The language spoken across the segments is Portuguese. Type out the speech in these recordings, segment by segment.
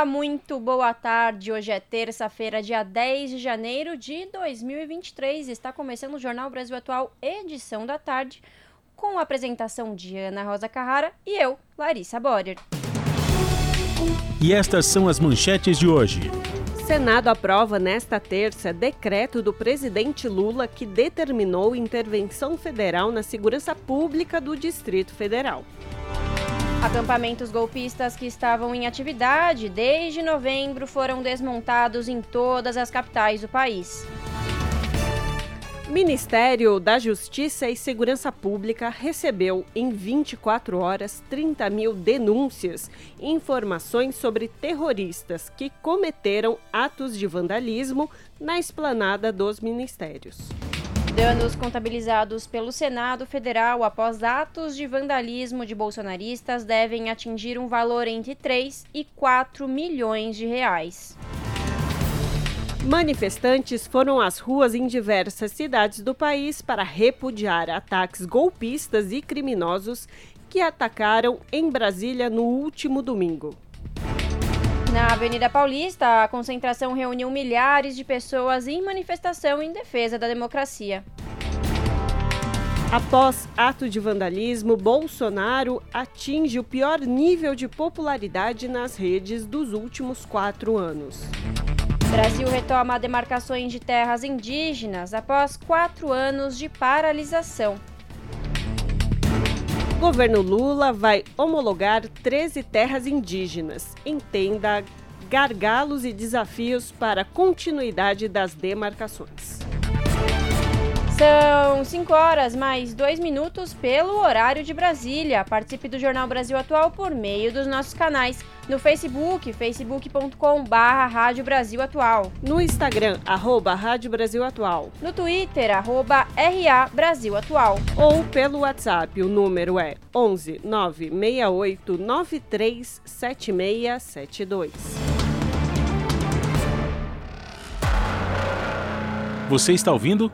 Olá, muito boa tarde. Hoje é terça-feira, dia 10 de janeiro de 2023. Está começando o Jornal Brasil Atual, edição da tarde, com a apresentação de Ana Rosa Carrara e eu, Larissa Borer. E estas são as manchetes de hoje. Senado aprova nesta terça decreto do presidente Lula que determinou intervenção federal na segurança pública do Distrito Federal. Acampamentos golpistas que estavam em atividade desde novembro foram desmontados em todas as capitais do país. Ministério da Justiça e Segurança Pública recebeu em 24 horas 30 mil denúncias e informações sobre terroristas que cometeram atos de vandalismo na esplanada dos ministérios. Danos contabilizados pelo Senado Federal após atos de vandalismo de bolsonaristas devem atingir um valor entre 3 e 4 milhões de reais. Manifestantes foram às ruas em diversas cidades do país para repudiar ataques golpistas e criminosos que atacaram em Brasília no último domingo. Na Avenida Paulista, a concentração reuniu milhares de pessoas em manifestação em defesa da democracia. Após ato de vandalismo, Bolsonaro atinge o pior nível de popularidade nas redes dos últimos quatro anos. Brasil retoma demarcações de terras indígenas após quatro anos de paralisação. Governo Lula vai homologar 13 terras indígenas. Entenda gargalos e desafios para a continuidade das demarcações. São 5 horas mais 2 minutos pelo horário de Brasília. Participe do Jornal Brasil Atual por meio dos nossos canais no Facebook, facebook.com barra Rádio Brasil Atual. No Instagram, arroba Rádio Brasil Atual. No Twitter, arroba RA Brasil Atual. Ou pelo WhatsApp, o número é 11 968 93 7672. Você está ouvindo?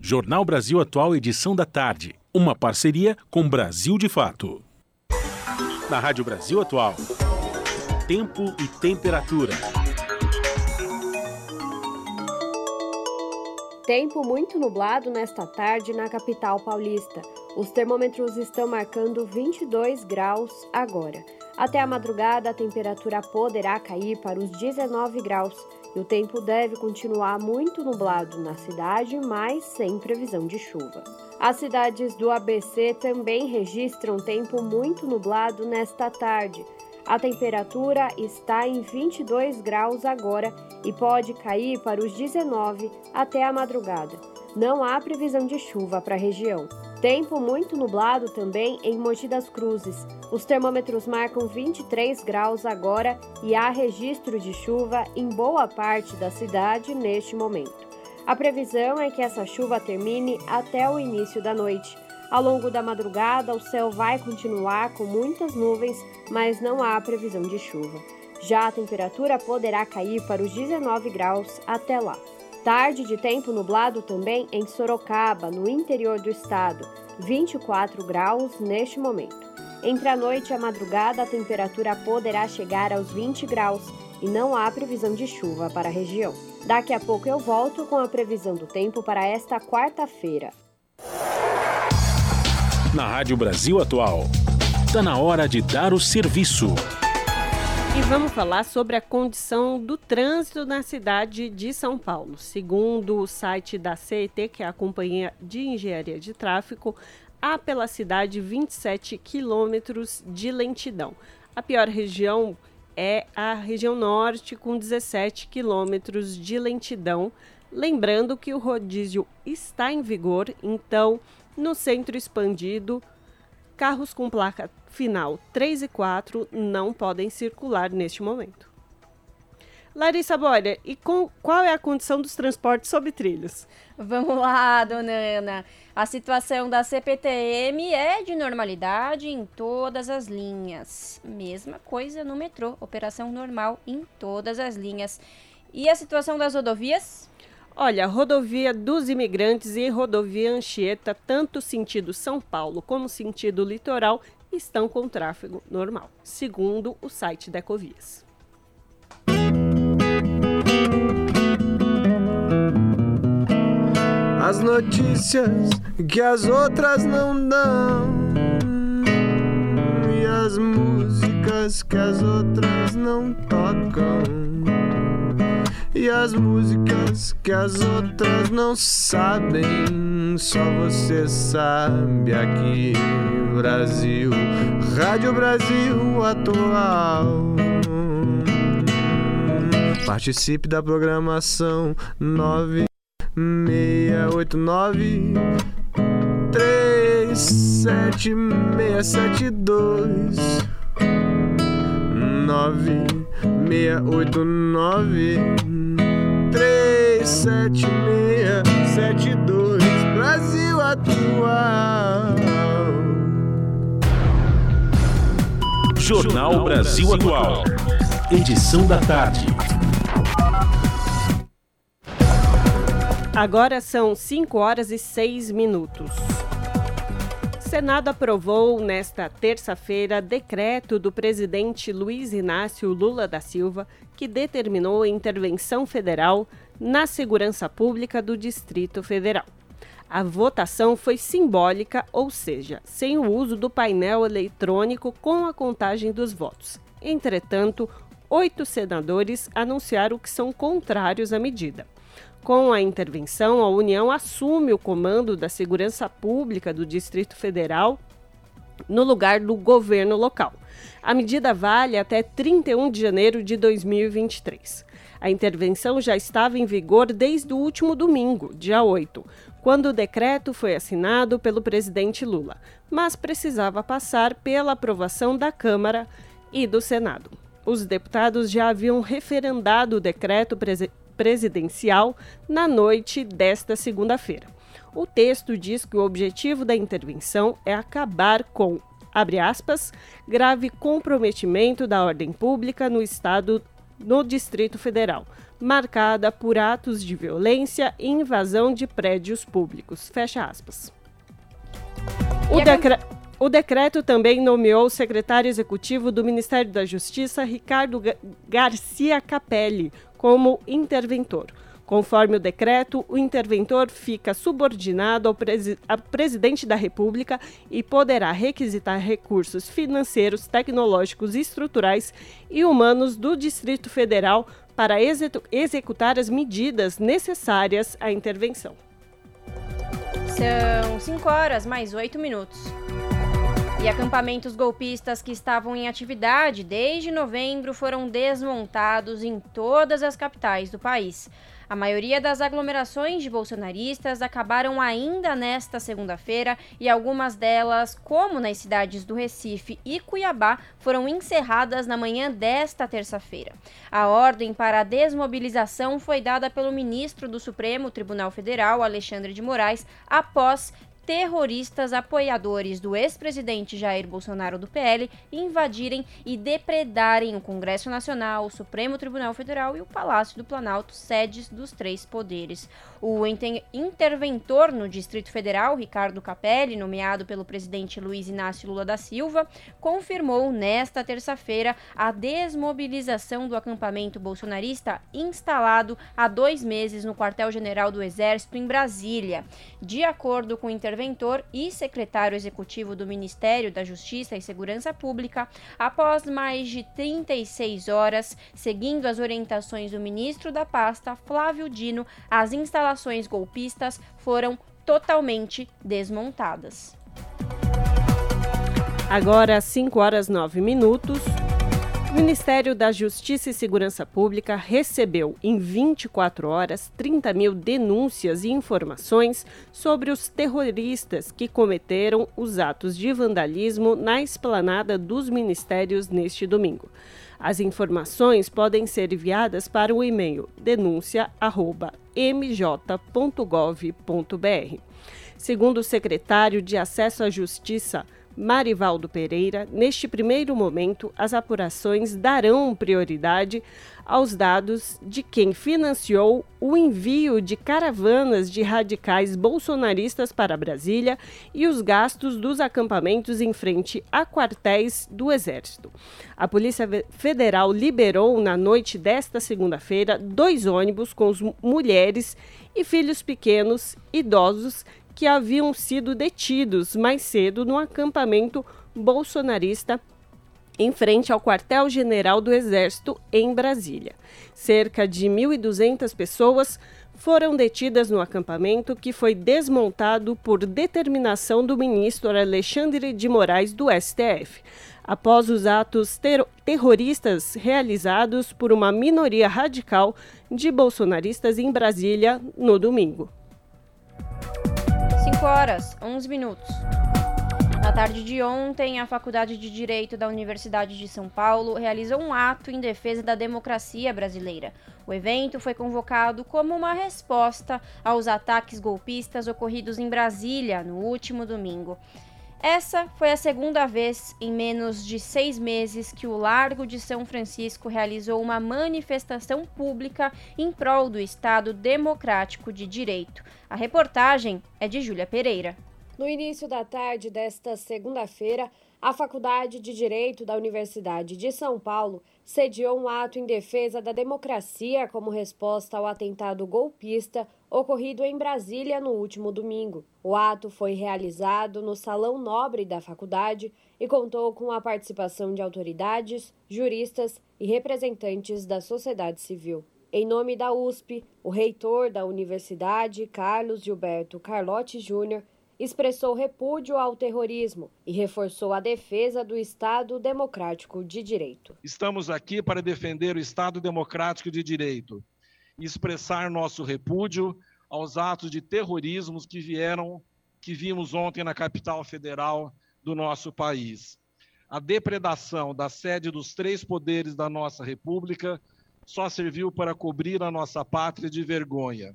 Jornal Brasil Atual, edição da tarde. Uma parceria com Brasil de Fato. Na Rádio Brasil Atual. Tempo e temperatura. Tempo muito nublado nesta tarde na capital paulista. Os termômetros estão marcando 22 graus agora. Até a madrugada, a temperatura poderá cair para os 19 graus e o tempo deve continuar muito nublado na cidade, mas sem previsão de chuva. As cidades do ABC também registram tempo muito nublado nesta tarde. A temperatura está em 22 graus agora e pode cair para os 19 até a madrugada. Não há previsão de chuva para a região. Tempo muito nublado também em Mogi das Cruzes. Os termômetros marcam 23 graus agora e há registro de chuva em boa parte da cidade neste momento. A previsão é que essa chuva termine até o início da noite. Ao longo da madrugada, o céu vai continuar com muitas nuvens, mas não há previsão de chuva. Já a temperatura poderá cair para os 19 graus até lá. Tarde de tempo nublado também em Sorocaba, no interior do estado, 24 graus neste momento. Entre a noite e a madrugada, a temperatura poderá chegar aos 20 graus e não há previsão de chuva para a região. Daqui a pouco eu volto com a previsão do tempo para esta quarta-feira. Na Rádio Brasil Atual, está na hora de dar o serviço. E vamos falar sobre a condição do trânsito na cidade de São Paulo. Segundo o site da CET, que é a Companhia de Engenharia de Tráfego, há pela cidade 27 quilômetros de lentidão. A pior região é a região norte, com 17 quilômetros de lentidão. Lembrando que o rodízio está em vigor, então no centro expandido carros com placa final 3 e 4 não podem circular neste momento. Larissa Boria, e com, qual é a condição dos transportes sobre trilhos? Vamos lá, dona Ana. A situação da CPTM é de normalidade em todas as linhas. Mesma coisa no metrô, operação normal em todas as linhas. E a situação das rodovias? Olha, rodovia dos imigrantes e rodovia Anchieta, tanto sentido São Paulo como sentido litoral, estão com tráfego normal, segundo o site da Ecovias. As notícias que as outras não dão e as músicas que as outras não tocam e as músicas que as outras não sabem, só você sabe aqui, Brasil, Rádio Brasil Atual. Participe da programação 9689 37672 9689 367672 Brasil Atual. Jornal Brasil Atual. Edição da tarde. Agora são 5 horas e 6 minutos. Senado aprovou nesta terça-feira decreto do presidente Luiz Inácio Lula da Silva que determinou a intervenção federal na segurança pública do Distrito Federal. A votação foi simbólica, ou seja, sem o uso do painel eletrônico com a contagem dos votos. Entretanto, oito senadores anunciaram que são contrários à medida. Com a intervenção, a União assume o comando da segurança pública do Distrito Federal no lugar do governo local. A medida vale até 31 de janeiro de 2023. A intervenção já estava em vigor desde o último domingo, dia 8, quando o decreto foi assinado pelo presidente Lula, mas precisava passar pela aprovação da Câmara e do Senado. Os deputados já haviam referendado o decreto presidencial na noite desta segunda-feira. O texto diz que o objetivo da intervenção é acabar com, abre aspas, grave comprometimento da ordem pública no Estado, no Distrito Federal, marcada por atos de violência e invasão de prédios públicos. Fecha aspas. O, decre o decreto também nomeou o secretário executivo do Ministério da Justiça, Ricardo Garcia Capelli, como interventor. Conforme o decreto, o interventor fica subordinado ao, presi presidente da República e poderá requisitar recursos financeiros, tecnológicos, estruturais e humanos do Distrito Federal para executar as medidas necessárias à intervenção. São 5 horas mais 8 minutos. E acampamentos golpistas que estavam em atividade desde novembro foram desmontados em todas as capitais do país. A maioria das aglomerações de bolsonaristas acabaram ainda nesta segunda-feira e algumas delas, como nas cidades do Recife e Cuiabá, foram encerradas na manhã desta terça-feira. A ordem para a desmobilização foi dada pelo ministro do Supremo Tribunal Federal, Alexandre de Moraes, após terroristas apoiadores do ex-presidente Jair Bolsonaro do PL invadirem e depredarem o Congresso Nacional, o Supremo Tribunal Federal e o Palácio do Planalto, sedes dos três poderes. O interventor no Distrito Federal, Ricardo Capelli, nomeado pelo presidente Luiz Inácio Lula da Silva, confirmou nesta terça-feira a desmobilização do acampamento bolsonarista instalado há dois meses no quartel-general do Exército em Brasília. De acordo com o interventor e secretário executivo do Ministério da Justiça e Segurança Pública, após mais de 36 horas, seguindo as orientações do ministro da pasta, Flávio Dino, as instalações instalações golpistas foram totalmente desmontadas. Agora, 5 horas 9 minutos. O Ministério da Justiça e Segurança Pública recebeu em 24 horas 30 mil denúncias e informações sobre os terroristas que cometeram os atos de vandalismo na esplanada dos ministérios neste domingo. As informações podem ser enviadas para o e-mail denúncia@mj.gov.br. Segundo o secretário de Acesso à Justiça, Marivaldo Pereira, neste primeiro momento, as apurações darão prioridade aos dados de quem financiou o envio de caravanas de radicais bolsonaristas para Brasília e os gastos dos acampamentos em frente a quartéis do Exército. A Polícia Federal liberou na noite desta segunda-feira dois ônibus com mulheres e filhos pequenos, idosos que haviam sido detidos mais cedo no acampamento bolsonarista em frente ao quartel-general do Exército em Brasília. Cerca de 1.200 pessoas foram detidas no acampamento que foi desmontado por determinação do ministro Alexandre de Moraes do STF, após os atos ter terroristas realizados por uma minoria radical de bolsonaristas em Brasília no domingo. 5 horas, 11 minutos. Na tarde de ontem, a Faculdade de Direito da Universidade de São Paulo realizou um ato em defesa da democracia brasileira. O evento foi convocado como uma resposta aos ataques golpistas ocorridos em Brasília no último domingo. Essa foi a segunda vez em menos de seis meses que o Largo de São Francisco realizou uma manifestação pública em prol do Estado Democrático de Direito. A reportagem é de Júlia Pereira. No início da tarde desta segunda-feira, a Faculdade de Direito da Universidade de São Paulo sediou um ato em defesa da democracia como resposta ao atentado golpista ocorrido em Brasília no último domingo. O ato foi realizado no Salão Nobre da faculdade e contou com a participação de autoridades, juristas e representantes da sociedade civil. Em nome da USP, o reitor da universidade, Carlos Gilberto Carlotti Júnior, expressou repúdio ao terrorismo e reforçou a defesa do Estado Democrático de Direito. Estamos aqui para defender o Estado Democrático de Direito e expressar nosso repúdio aos atos de terrorismo que vieram, que vimos ontem na capital federal do nosso país. A depredação da sede dos três poderes da nossa República só serviu para cobrir a nossa pátria de vergonha.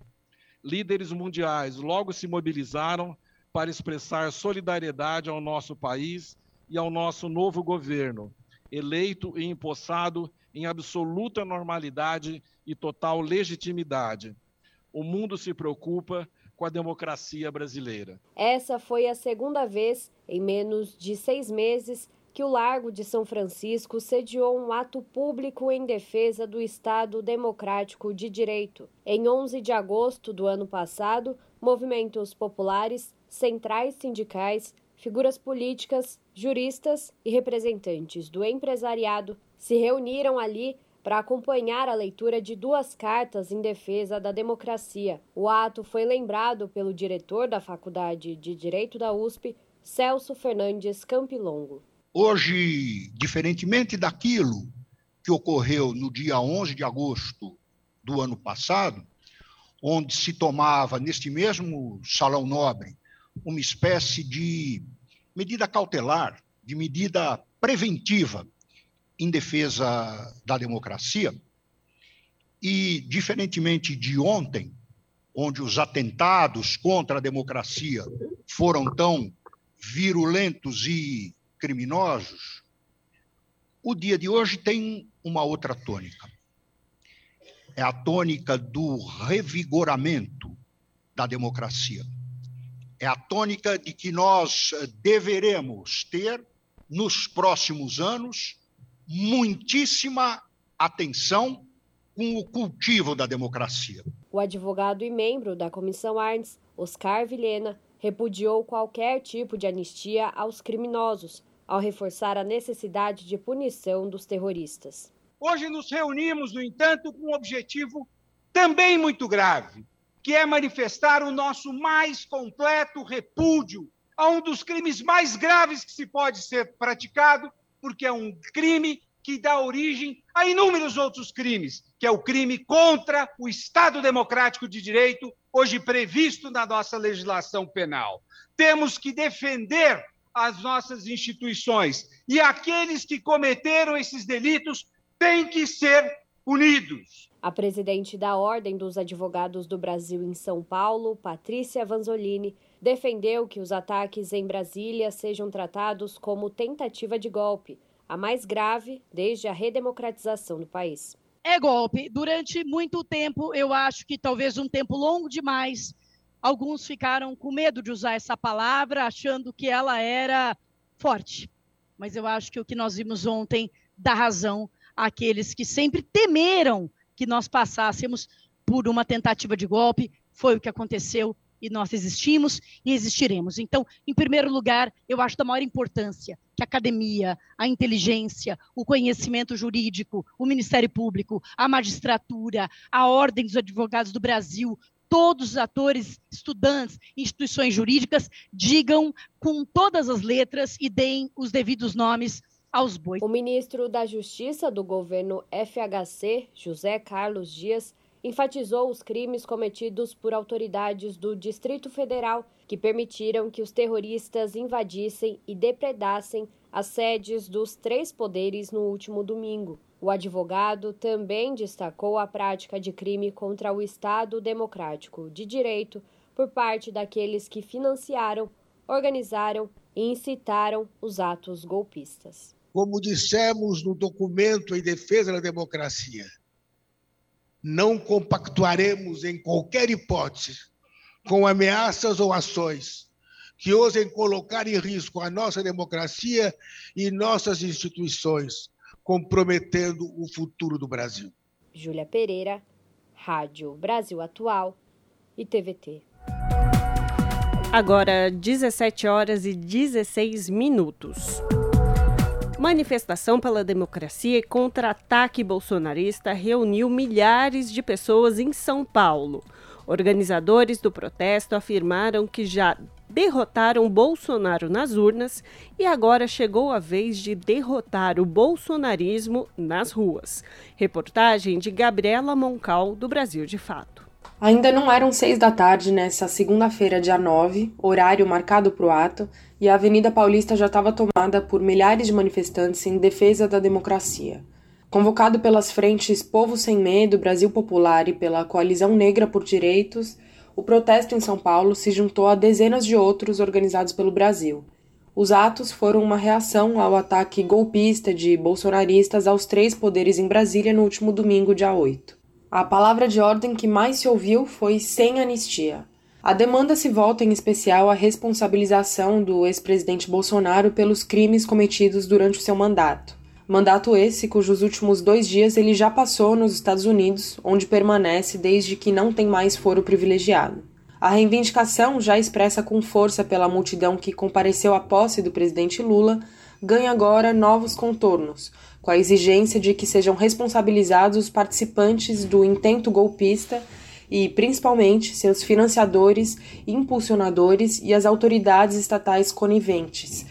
Líderes mundiais logo se mobilizaram para expressar solidariedade ao nosso país e ao nosso novo governo, eleito e empossado em absoluta normalidade e total legitimidade. O mundo se preocupa com a democracia brasileira. Essa foi a segunda vez em menos de seis meses que o Largo de São Francisco sediou um ato público em defesa do Estado Democrático de Direito. Em 11 de agosto do ano passado, movimentos populares, centrais sindicais, figuras políticas, juristas e representantes do empresariado se reuniram ali para acompanhar a leitura de duas cartas em defesa da democracia. O ato foi lembrado pelo diretor da Faculdade de Direito da USP, Celso Fernandes Campilongo. Hoje, diferentemente daquilo que ocorreu no dia 11 de agosto do ano passado, onde se tomava, neste mesmo Salão Nobre, uma espécie de medida cautelar, de medida preventiva em defesa da democracia. E, diferentemente de ontem, onde os atentados contra a democracia foram tão virulentos e criminosos, o dia de hoje tem uma outra tônica. É a tônica do revigoramento da democracia é a tônica de que nós deveremos ter, nos próximos anos, muitíssima atenção com o cultivo da democracia. O advogado e membro da Comissão Arnes, Oscar Vilhena, repudiou qualquer tipo de anistia aos criminosos, ao reforçar a necessidade de punição dos terroristas. Hoje nos reunimos, no entanto, com um objetivo também muito grave, que é manifestar o nosso mais completo repúdio a um dos crimes mais graves que se pode ser praticado, porque é um crime que dá origem a inúmeros outros crimes, que é o crime contra o Estado Democrático de Direito, hoje previsto na nossa legislação penal. Temos que defender as nossas instituições e aqueles que cometeram esses delitos têm que ser punidos. A presidente da Ordem dos Advogados do Brasil em São Paulo, Patrícia Vanzolini, defendeu que os ataques em Brasília sejam tratados como tentativa de golpe, a mais grave desde a redemocratização do país. É golpe. Durante muito tempo, eu acho que talvez um tempo longo demais, alguns ficaram com medo de usar essa palavra, achando que ela era forte. Mas eu acho que o que nós vimos ontem dá razão àqueles que sempre temeram que nós passássemos por uma tentativa de golpe. Foi o que aconteceu e nós existimos e existiremos. Então, em primeiro lugar, eu acho da maior importância que a academia, a inteligência, o conhecimento jurídico, o Ministério Público, a magistratura, a Ordem dos Advogados do Brasil, todos os atores, estudantes, instituições jurídicas digam com todas as letras e deem os devidos nomes aos bois. O ministro da Justiça do governo FHC, José Carlos Dias, enfatizou os crimes cometidos por autoridades do Distrito Federal que permitiram que os terroristas invadissem e depredassem as sedes dos três poderes no último domingo. O advogado também destacou a prática de crime contra o Estado Democrático de Direito por parte daqueles que financiaram, organizaram e incitaram os atos golpistas. Como dissemos no documento em defesa da democracia, não compactuaremos em qualquer hipótese com ameaças ou ações que ousem colocar em risco a nossa democracia e nossas instituições, comprometendo o futuro do Brasil. Júlia Pereira, Rádio Brasil Atual e TVT. Agora, 17 horas e 16 minutos. Manifestação pela democracia e contra-ataque bolsonarista reuniu milhares de pessoas em São Paulo. Organizadores do protesto afirmaram que já derrotaram Bolsonaro nas urnas e agora chegou a vez de derrotar o bolsonarismo nas ruas. Reportagem de Gabriela Moncal, do Brasil de Fato. Ainda não eram seis da tarde nessa segunda-feira, dia 9, horário marcado para o ato, e a Avenida Paulista já estava tomada por milhares de manifestantes em defesa da democracia. Convocado pelas frentes Povo Sem Medo, Brasil Popular e pela Coalizão Negra por Direitos, o protesto em São Paulo se juntou a dezenas de outros organizados pelo Brasil. Os atos foram uma reação ao ataque golpista de bolsonaristas aos três poderes em Brasília no último domingo, dia 8. A palavra de ordem que mais se ouviu foi sem anistia. A demanda se volta em especial à responsabilização do ex-presidente Bolsonaro pelos crimes cometidos durante o seu mandato. Mandato esse cujos últimos dois dias ele já passou nos Estados Unidos, onde permanece desde que não tem mais foro privilegiado. A reivindicação, já expressa com força pela multidão que compareceu à posse do presidente Lula, ganha agora novos contornos, com a exigência de que sejam responsabilizados os participantes do intento golpista e, principalmente, seus financiadores, impulsionadores e as autoridades estatais coniventes.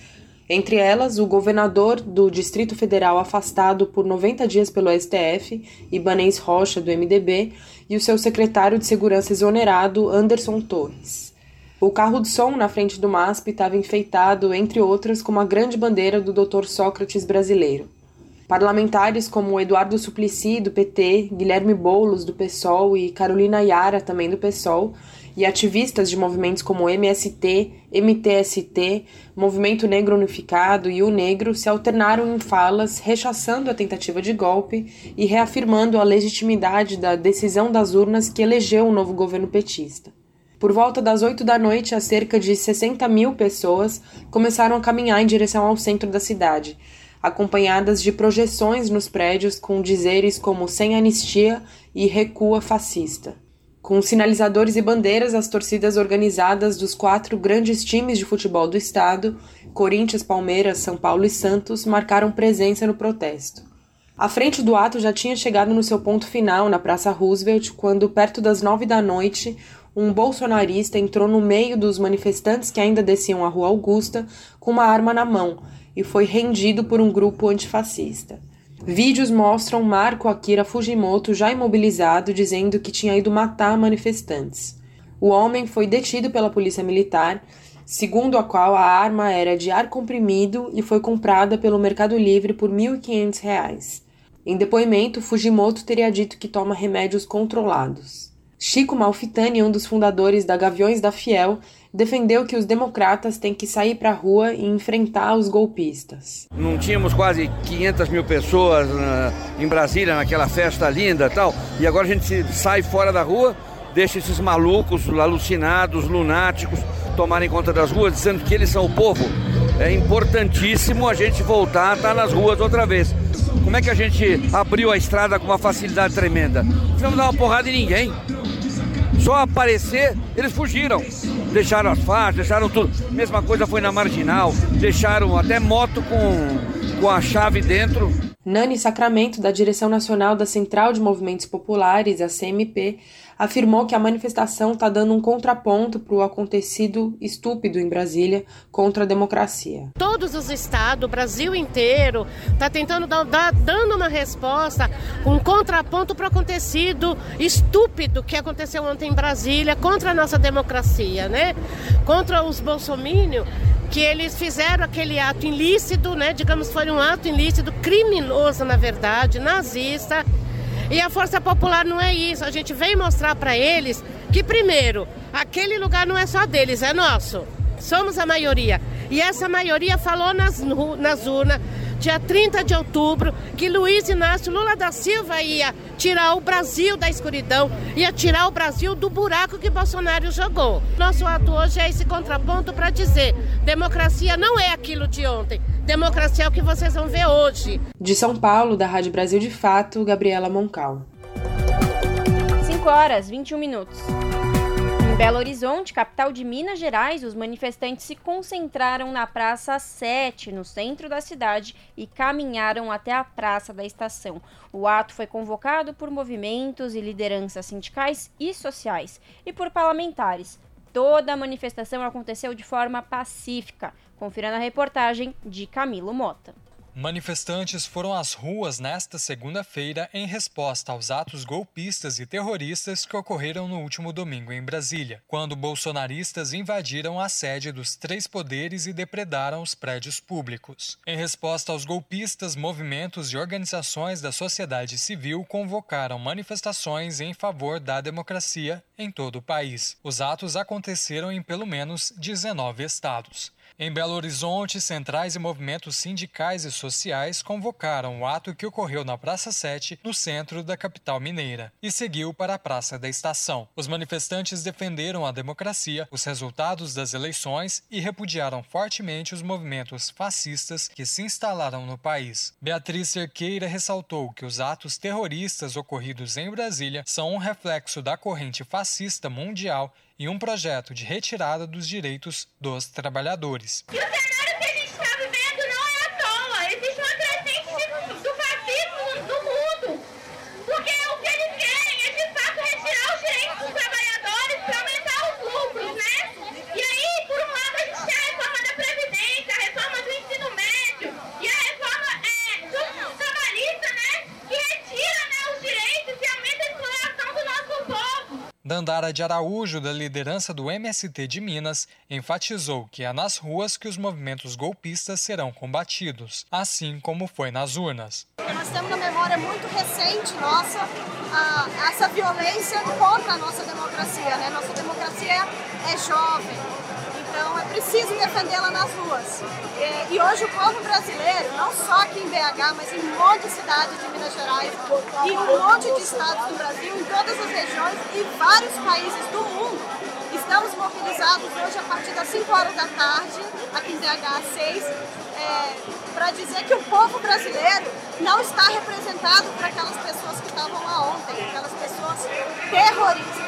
Entre elas, o governador do Distrito Federal afastado por 90 dias pelo STF, Ibanez Rocha, do MDB, e o seu secretário de Segurança exonerado, Anderson Torres. O carro de som na frente do MASP estava enfeitado, entre outras, com uma grande bandeira do Dr. Sócrates brasileiro. Parlamentares como Eduardo Suplicy, do PT, Guilherme Boulos, do PSOL e Carolina Yara, também do PSOL, e ativistas de movimentos como MST, MTST, Movimento Negro Unificado e o Negro se alternaram em falas rechaçando a tentativa de golpe e reafirmando a legitimidade da decisão das urnas que elegeu o novo governo petista. Por volta das 8 da noite, cerca de 60 mil pessoas começaram a caminhar em direção ao centro da cidade, acompanhadas de projeções nos prédios com dizeres como sem anistia e recua fascista. Com sinalizadores e bandeiras, as torcidas organizadas dos quatro grandes times de futebol do estado, Corinthians, Palmeiras, São Paulo e Santos, marcaram presença no protesto. A frente do ato já tinha chegado no seu ponto final na Praça Roosevelt quando, perto das nove da noite, um bolsonarista entrou no meio dos manifestantes que ainda desciam a Rua Augusta com uma arma na mão e foi rendido por um grupo antifascista. Vídeos mostram Marco Akira Fujimoto já imobilizado, dizendo que tinha ido matar manifestantes. O homem foi detido pela polícia militar, segundo a qual a arma era de ar comprimido e foi comprada pelo Mercado Livre por R$ 1.500. Em depoimento, Fujimoto teria dito que toma remédios controlados. Chico Malfitani, um dos fundadores da Gaviões da Fiel, defendeu que os democratas têm que sair para a rua e enfrentar os golpistas. Não tínhamos quase 500 mil pessoas na, em Brasília naquela festa linda tal, e agora a gente sai fora da rua, deixa esses malucos, alucinados, lunáticos tomarem conta das ruas, dizendo que eles são o povo. É importantíssimo a gente voltar a estar nas ruas outra vez. Como é que a gente abriu a estrada com uma facilidade tremenda? Não dar uma porrada em ninguém. Só aparecer, eles fugiram. Deixaram as faixas, deixaram tudo. Mesma coisa foi na marginal. Deixaram até moto com, com a chave dentro. Nani Sacramento, da Direção Nacional da Central de Movimentos Populares, a CMP, afirmou que a manifestação está dando um contraponto para o acontecido estúpido em Brasília contra a democracia. Todos os estados, o Brasil inteiro, está tentando dar, dar, dando uma resposta, um contraponto para o acontecido estúpido que aconteceu ontem em Brasília contra a nossa democracia, né? Contra os bolsomínios que eles fizeram aquele ato ilícito, né? Digamos, foi um ato ilícito, criminoso, na verdade, nazista e a Força Popular não é isso. A gente vem mostrar para eles que, primeiro, aquele lugar não é só deles, é nosso. Somos a maioria. E essa maioria falou nas, nas urnas, dia 30 de outubro, que Luiz Inácio Lula da Silva ia tirar o Brasil da escuridão, ia tirar o Brasil do buraco que Bolsonaro jogou. Nosso ato hoje é esse contraponto para dizer: democracia não é aquilo de ontem. Democracia é o que vocês vão ver hoje. De São Paulo, da Rádio Brasil de Fato, Gabriela Moncal. 5 horas, 21 minutos. Em Belo Horizonte, capital de Minas Gerais, os manifestantes se concentraram na Praça 7, no centro da cidade, e caminharam até a Praça da Estação. O ato foi convocado por movimentos e lideranças sindicais e sociais e por parlamentares. Toda a manifestação aconteceu de forma pacífica. Confira na reportagem de Camilo Mota. Manifestantes foram às ruas nesta segunda-feira em resposta aos atos golpistas e terroristas que ocorreram no último domingo em Brasília, quando bolsonaristas invadiram a sede dos três poderes e depredaram os prédios públicos. Em resposta aos golpistas, movimentos e organizações da sociedade civil convocaram manifestações em favor da democracia em todo o país. Os atos aconteceram em pelo menos 19 estados. Em Belo Horizonte, centrais e movimentos sindicais e sociais convocaram o ato que ocorreu na Praça 7, no centro da capital mineira, e seguiu para a Praça da Estação. Os manifestantes defenderam a democracia, os resultados das eleições e repudiaram fortemente os movimentos fascistas que se instalaram no país. Beatriz Cerqueira ressaltou que os atos terroristas ocorridos em Brasília são um reflexo da corrente fascista mundial e um projeto de retirada dos direitos dos trabalhadores. E o cenário que a gente está vivendo não é à toa. Existe uma crescente do fascismo no mundo. Porque o que eles querem é, de fato, retirar os direitos dos trabalhadores para aumentar os lucros, né? E aí, por um lado, a gente tem a reforma da Previdência, a reforma do ensino médio e a reforma é, do trabalhista, né? Que retira né, os direitos e aumenta a exploração do nosso povo. Dandara de Araújo, da liderança do MST de Minas, enfatizou que é nas ruas que os movimentos golpistas serão combatidos, assim como foi nas urnas. Nós temos na memória muito recente nossa a, essa violência contra a nossa democracia. Né? Nossa democracia é, é jovem, preciso defendê-la nas ruas. E, e, hoje o povo brasileiro, não só aqui em BH, mas em um monte de cidades de Minas Gerais, e um monte de estados do Brasil, em todas as regiões e vários países do mundo, estamos mobilizados hoje a partir das 5 horas da tarde, aqui em BH 6, é, para dizer que o povo brasileiro não está representado por aquelas pessoas que estavam lá ontem, aquelas pessoas terroristas,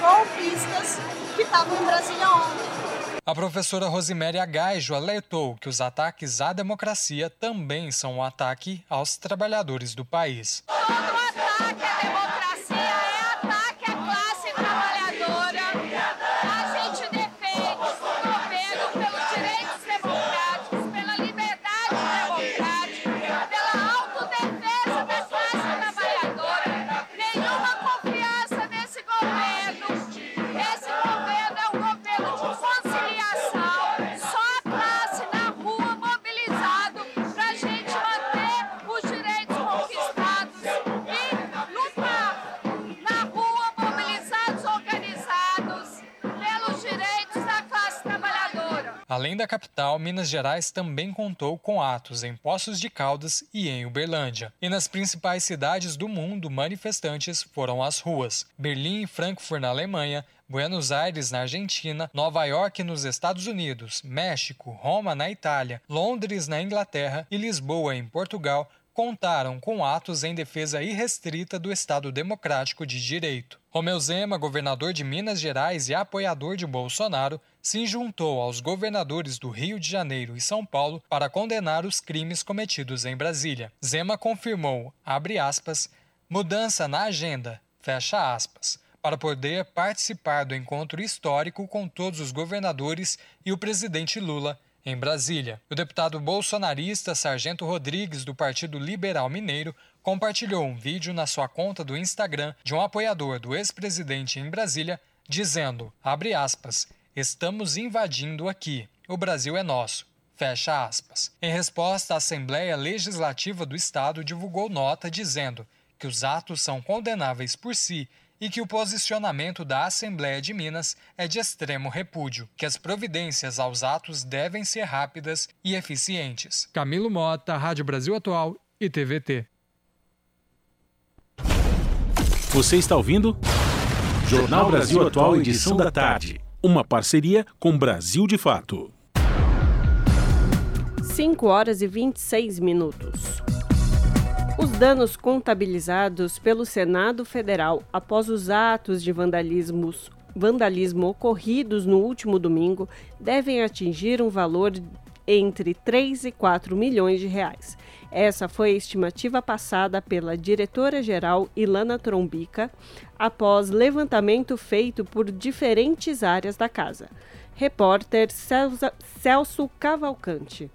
golpistas que estavam em Brasília ontem. A professora Rosiméria Agaijo alertou que os ataques à democracia também são um ataque aos trabalhadores do país. Todo ataque à democracia Além da capital, Minas Gerais também contou com atos em Poços de Caldas e em Uberlândia. E nas principais cidades do mundo, manifestantes foram às ruas. Berlim e Frankfurt, na Alemanha, Buenos Aires, na Argentina, Nova York, nos Estados Unidos, México, Roma, na Itália, Londres, na Inglaterra e Lisboa, em Portugal, contaram com atos em defesa irrestrita do Estado Democrático de Direito. Romeu Zema, governador de Minas Gerais e apoiador de Bolsonaro, se juntou aos governadores do Rio de Janeiro e São Paulo para condenar os crimes cometidos em Brasília. Zema confirmou, abre aspas, mudança na agenda, fecha aspas, para poder participar do encontro histórico com todos os governadores e o presidente Lula em Brasília. O deputado bolsonarista Sargento Rodrigues, do Partido Liberal Mineiro, compartilhou um vídeo na sua conta do Instagram de um apoiador do ex-presidente em Brasília, dizendo, abre aspas, estamos invadindo aqui, o Brasil é nosso. Fecha aspas. Em resposta, a Assembleia Legislativa do Estado divulgou nota dizendo que os atos são condenáveis por si e que o posicionamento da Assembleia de Minas é de extremo repúdio, que as providências aos atos devem ser rápidas e eficientes. Camilo Mota, Rádio Brasil Atual e TVT. Você está ouvindo? Jornal Brasil Atual, edição da tarde. Uma parceria com Brasil de Fato. 5 horas e 26 minutos. Os danos contabilizados pelo Senado Federal após os atos de vandalismos, vandalismo ocorridos no último domingo devem atingir um valor entre 3 e 4 milhões de reais. Essa foi a estimativa passada pela diretora-geral Ilana Trombica após levantamento feito por diferentes áreas da casa. Repórter Celso Cavalcante.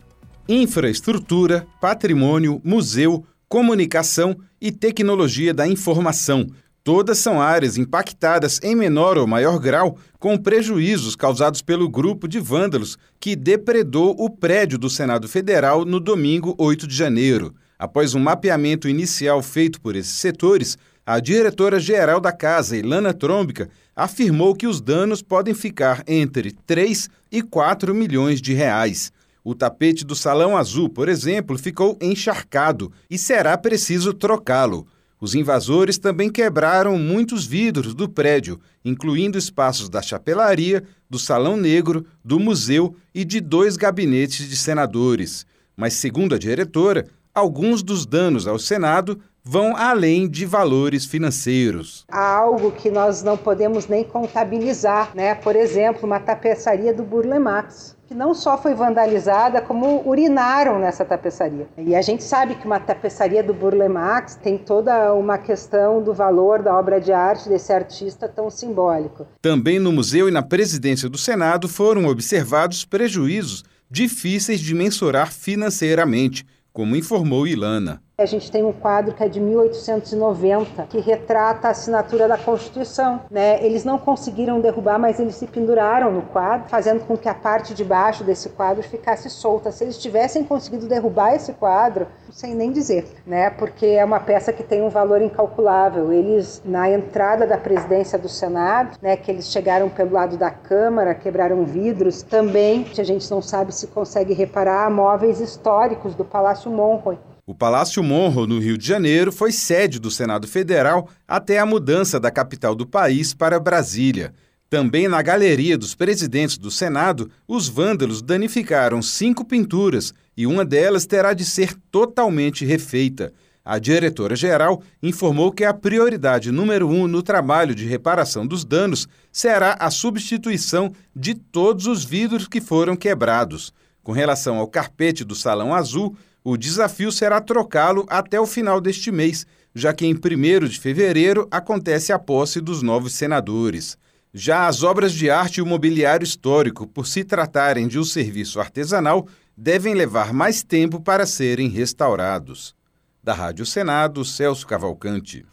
Infraestrutura, patrimônio, museu, comunicação e tecnologia da informação. Todas são áreas impactadas em menor ou maior grau com prejuízos causados pelo grupo de vândalos que depredou o prédio do Senado Federal no domingo 8 de janeiro. Após um mapeamento inicial feito por esses setores, a diretora-geral da casa, Ilana Trombica, afirmou que os danos podem ficar entre 3 e 4 milhões de reais. O tapete do Salão Azul, por exemplo, ficou encharcado e será preciso trocá-lo. Os invasores também quebraram muitos vidros do prédio, incluindo espaços da chapelaria, do Salão Negro, do museu e de dois gabinetes de senadores. Mas, segundo a diretora, alguns dos danos ao Senado vão além de valores financeiros. Há algo que nós não podemos nem contabilizar, né? Por exemplo, uma tapeçaria do Burle Marx que não só foi vandalizada, como urinaram nessa tapeçaria. E a gente sabe que uma tapeçaria do Burle Marx tem toda uma questão do valor da obra de arte desse artista tão simbólico. Também no museu e na presidência do Senado foram observados prejuízos difíceis de mensurar financeiramente, como informou Ilana. A gente tem um quadro que é de 1890, que retrata a assinatura da Constituição. Né? Eles não conseguiram derrubar, mas eles se penduraram no quadro, fazendo com que a parte de baixo desse quadro ficasse solta. Se eles tivessem conseguido derrubar esse quadro, sei nem dizer, né? porque é uma peça que tem um valor incalculável. Eles, na entrada da presidência do Senado, né, que eles chegaram pelo lado da Câmara, quebraram vidros, também a gente não sabe se consegue reparar móveis históricos do Palácio Monroe. O Palácio Monro, no Rio de Janeiro, foi sede do Senado Federal até a mudança da capital do país para Brasília. Também na galeria dos presidentes do Senado, os vândalos danificaram cinco pinturas e uma delas terá de ser totalmente refeita. A diretora-geral informou que a prioridade número um no trabalho de reparação dos danos será a substituição de todos os vidros que foram quebrados. Com relação ao carpete do Salão Azul, o desafio será trocá-lo até o final deste mês, já que em 1 de fevereiro acontece a posse dos novos senadores. Já as obras de arte e o mobiliário histórico, por se tratarem de um serviço artesanal, devem levar mais tempo para serem restaurados. Da Rádio Senado, Celso Cavalcante.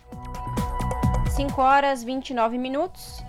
5 horas 29 minutos.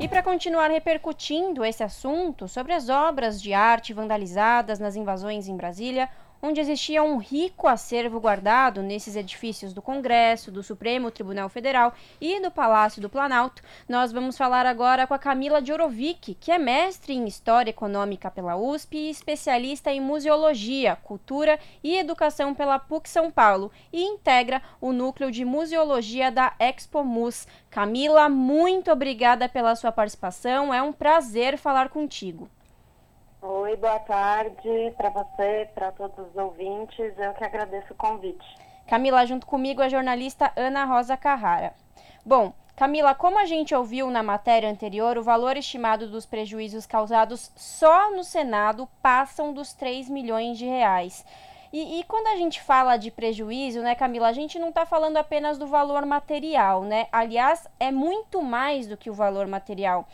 E para continuar repercutindo esse assunto sobre as obras de arte vandalizadas nas invasões em Brasília, onde existia um rico acervo guardado nesses edifícios do Congresso, do Supremo Tribunal Federal e do Palácio do Planalto. Nós vamos falar agora com a Camila Jorovic, que é mestre em História Econômica pela USP e especialista em Museologia, Cultura e Educação pela PUC São Paulo e integra o núcleo de Museologia da Expo Mus. Camila, muito obrigada pela sua participação. É um prazer falar contigo. Oi, boa tarde para você, para todos os ouvintes. Eu que agradeço o convite. Camila, junto comigo a jornalista Ana Rosa Carrara. Bom, Camila, como a gente ouviu na matéria anterior, o valor estimado dos prejuízos causados só no Senado passam dos 3 milhões de reais. E, e, quando a gente fala de prejuízo, né, Camila, a gente não está falando apenas do valor material, né? Aliás, é muito mais do que o valor material.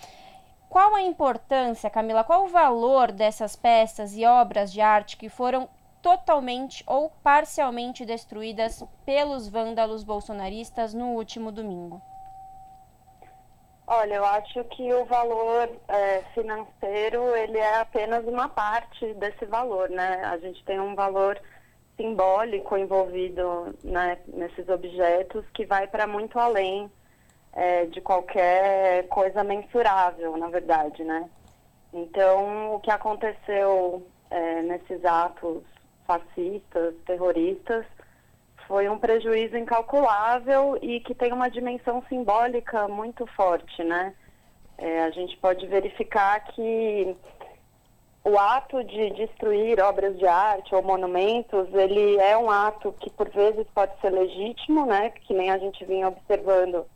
Qual a importância, Camila? Qual o valor dessas peças e obras de arte que foram totalmente ou parcialmente destruídas pelos vândalos bolsonaristas no último domingo? Olha, eu acho que o valor é, financeiro ele é apenas uma parte desse valor, né? A gente tem um valor simbólico envolvido né, nesses objetos que vai para muito além é, de qualquer coisa mensurável, na verdade, né? Então, o que aconteceu é, nesses atos fascistas, terroristas, foi um prejuízo incalculável e que tem uma dimensão simbólica muito forte, né? É, a gente pode verificar que o ato de destruir obras de arte ou monumentos, ele é um ato que por vezes pode ser legítimo, né? Que nem a gente vinha observando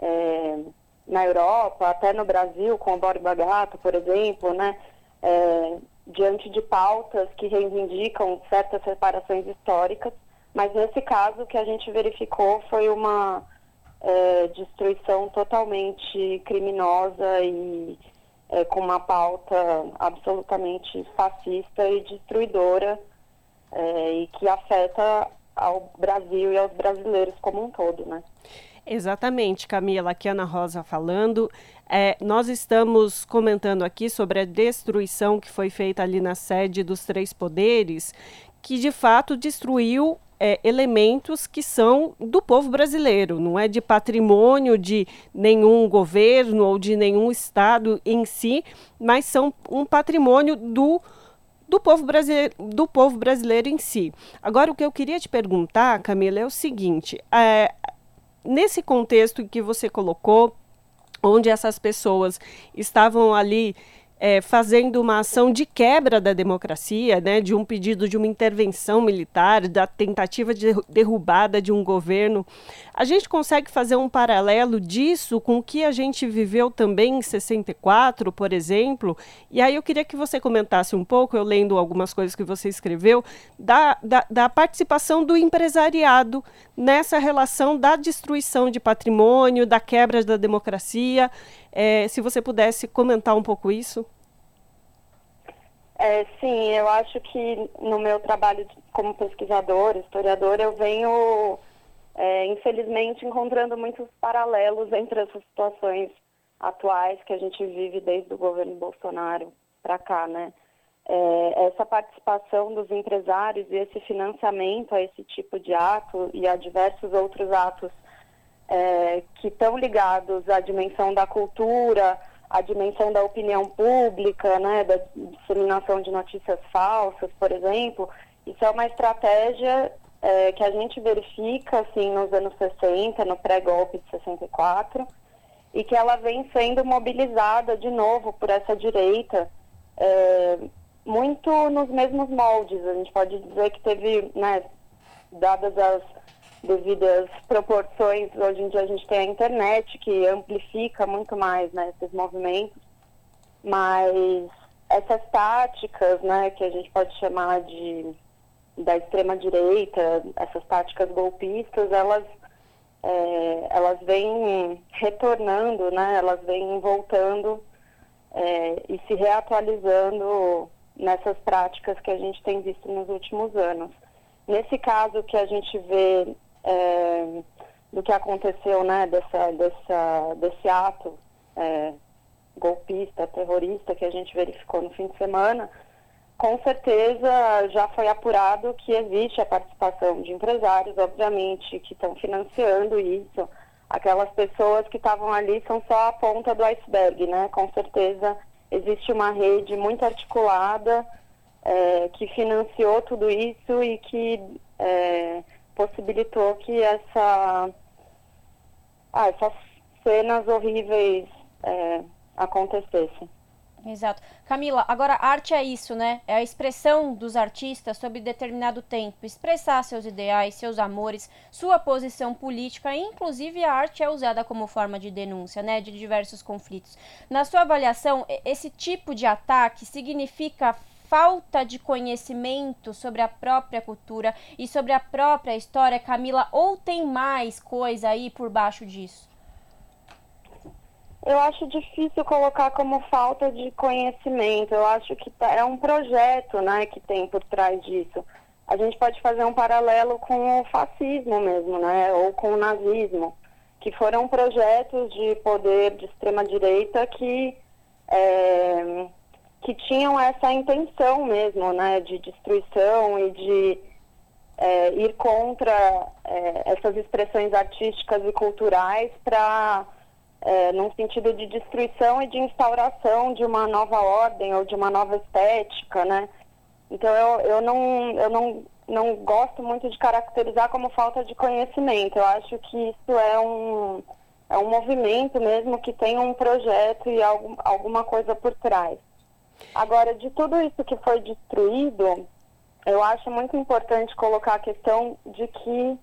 é, na Europa, até no Brasil, com o Borba Gato, por exemplo, né, é, diante de pautas que reivindicam certas reparações históricas, mas nesse caso o que a gente verificou foi uma é, destruição totalmente criminosa e é, com uma pauta absolutamente fascista e destruidora é, e que afeta ao Brasil e aos brasileiros como um todo, né? Exatamente, Camila, aqui Ana Rosa falando. É, nós estamos comentando aqui sobre a destruição que foi feita ali na sede dos três poderes, que de fato destruiu é, elementos que são do povo brasileiro, não é de patrimônio de nenhum governo ou de nenhum estado em si, mas são um patrimônio do do povo, brasileiro, do povo brasileiro em si. Agora, o que eu queria te perguntar, Camila, é o seguinte: é, nesse contexto que você colocou, onde essas pessoas estavam ali é, fazendo uma ação de quebra da democracia, né, de um pedido de uma intervenção militar, da tentativa de derrubada de um governo. A gente consegue fazer um paralelo disso com o que a gente viveu também em 64, por exemplo? E aí eu queria que você comentasse um pouco, eu lendo algumas coisas que você escreveu, da, da, da participação do empresariado nessa relação da destruição de patrimônio, da quebra da democracia. É, se você pudesse comentar um pouco isso. É, sim, eu acho que no meu trabalho como pesquisador, historiador, eu venho, é, infelizmente, encontrando muitos paralelos entre essas situações atuais que a gente vive desde o governo Bolsonaro para cá, né? É, essa participação dos empresários e esse financiamento a esse tipo de ato e a diversos outros atos é, que estão ligados à dimensão da cultura, à dimensão da opinião pública, né, da disseminação de notícias falsas, por exemplo, isso é uma estratégia é, que a gente verifica assim nos anos 60, no pré-golpe de 64, e que ela vem sendo mobilizada de novo por essa direita, é, muito nos mesmos moldes. A gente pode dizer que teve, né, dadas as devidas proporções, hoje em dia a gente tem a internet que amplifica muito mais né, esses movimentos, mas essas táticas, né, que a gente pode chamar de da extrema direita, essas táticas golpistas, elas é, elas vêm retornando, né, elas vêm voltando é, e se reatualizando nessas práticas que a gente tem visto nos últimos anos. Nesse caso que a gente vê é, do que aconteceu, né, dessa, dessa, desse ato é, golpista, terrorista que a gente verificou no fim de semana, com certeza já foi apurado que existe a participação de empresários, obviamente, que estão financiando isso. Aquelas pessoas que estavam ali são só a ponta do iceberg, né? Com certeza existe uma rede muito articulada é, que financiou tudo isso e que é, possibilitou que essa, ah, essas cenas horríveis é, acontecessem. Exato. Camila, agora arte é isso, né? É a expressão dos artistas sobre determinado tempo, expressar seus ideais, seus amores, sua posição política, inclusive a arte é usada como forma de denúncia, né, de diversos conflitos. Na sua avaliação, esse tipo de ataque significa falta de conhecimento sobre a própria cultura e sobre a própria história, Camila, ou tem mais coisa aí por baixo disso? Eu acho difícil colocar como falta de conhecimento. Eu acho que tá, é um projeto, né, que tem por trás disso. A gente pode fazer um paralelo com o fascismo mesmo, né, ou com o nazismo, que foram projetos de poder de extrema direita que é, que tinham essa intenção mesmo, né, de destruição e de é, ir contra é, essas expressões artísticas e culturais para é, num sentido de destruição e de instauração de uma nova ordem ou de uma nova estética, né? Então eu, eu, não, eu não, não gosto muito de caracterizar como falta de conhecimento. Eu acho que isso é um, é um movimento mesmo que tem um projeto e algum, alguma coisa por trás. Agora, de tudo isso que foi destruído, eu acho muito importante colocar a questão de que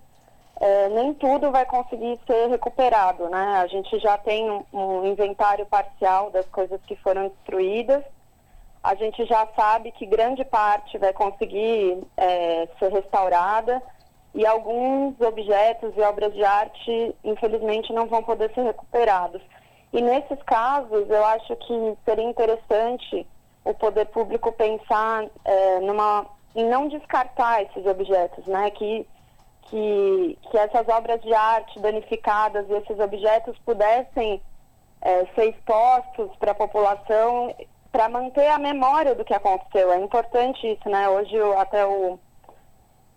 é, nem tudo vai conseguir ser recuperado, né? A gente já tem um, um, inventário parcial das coisas que foram destruídas. A gente já sabe que grande parte vai conseguir é, ser restaurada e alguns objetos e obras de arte, infelizmente, não vão poder ser recuperados. E nesses casos, eu acho que seria interessante o poder público pensar é, numa, não descartar esses objetos, né? Que que, que essas obras de arte danificadas e esses objetos pudessem é, ser expostos para a população para manter a memória do que aconteceu. É importante isso, né? Hoje até o,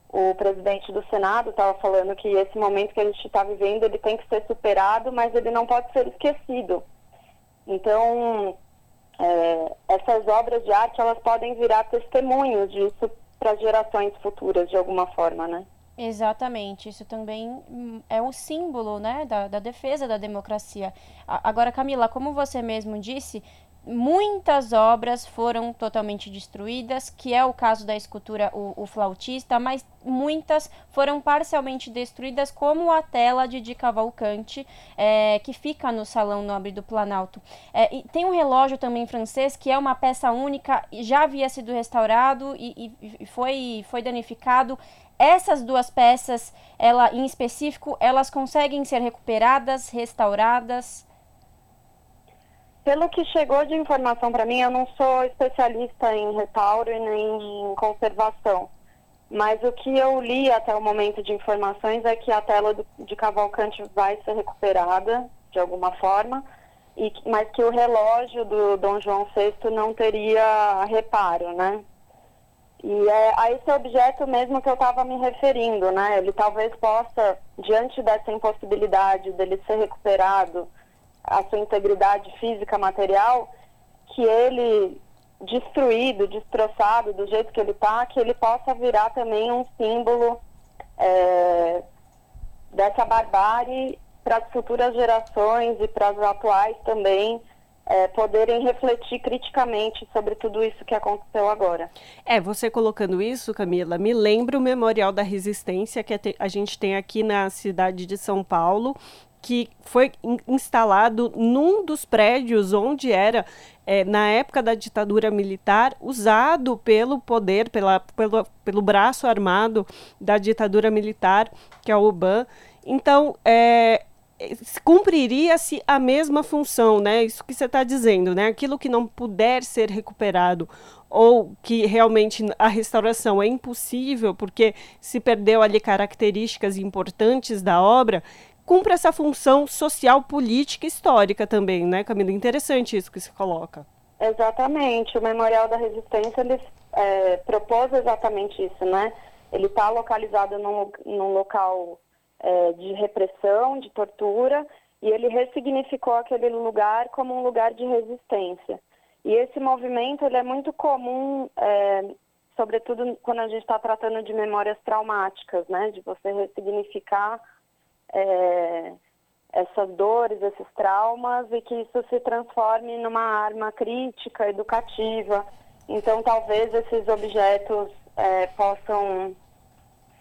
o presidente do Senado estava falando que esse momento que a gente está vivendo ele tem que ser superado, mas ele não pode ser esquecido. Então, é, essas obras de arte elas podem virar testemunhos disso para gerações futuras de alguma forma, né? Exatamente, isso também hum, é um símbolo né, da, da defesa da democracia. Agora, Camila, como você mesmo disse, muitas obras foram totalmente destruídas, que é o caso da escultura o, o, Flautista, mas muitas foram parcialmente destruídas, como a tela de Di Cavalcante, é, que fica no Salão Nobre do Planalto. É, tem um relógio também francês, que é uma peça única, já havia sido restaurado e, e foi, foi danificado essas duas peças, ela em específico, elas conseguem ser recuperadas, restauradas? Pelo que chegou de informação para mim, eu não sou especialista em restauro e nem em conservação. Mas o que eu li até o momento de informações é que a tela do, de Cavalcante vai ser recuperada de alguma forma, e, mas que o relógio do Dom João VI não teria reparo, né? E é a esse objeto mesmo que eu estava me referindo, né? Ele talvez possa, diante dessa impossibilidade dele ser recuperado, a sua integridade física, material, que ele destruído, destroçado do jeito que ele está, que ele possa virar também um símbolo é, dessa barbárie para as futuras gerações e para as atuais também, é, poderem refletir criticamente sobre tudo isso que aconteceu agora. É, você colocando isso, Camila, me lembra o Memorial da Resistência que a gente tem aqui na cidade de São Paulo, que foi instalado num dos prédios onde era, é, na época da ditadura militar, usado pelo poder, pela, pelo, pelo braço armado da ditadura militar, que é o UBAN. Então, é, cumpriria-se a mesma função, né? Isso que você está dizendo, né? Aquilo que não puder ser recuperado ou que realmente a restauração é impossível porque se perdeu ali características importantes da obra, cumpre essa função social, política, histórica também, né, Camila? Interessante isso que se coloca. Exatamente. O Memorial da Resistência ele é, propôs exatamente isso, né? Ele está localizado num, num local é, de repressão, de tortura, e ele ressignificou aquele lugar como um lugar de resistência. E esse movimento ele é muito comum, é, sobretudo quando a gente está tratando de memórias traumáticas, né? De você ressignificar é, essas dores, esses traumas e que isso se transforme numa arma crítica, educativa. Então, talvez esses objetos é, possam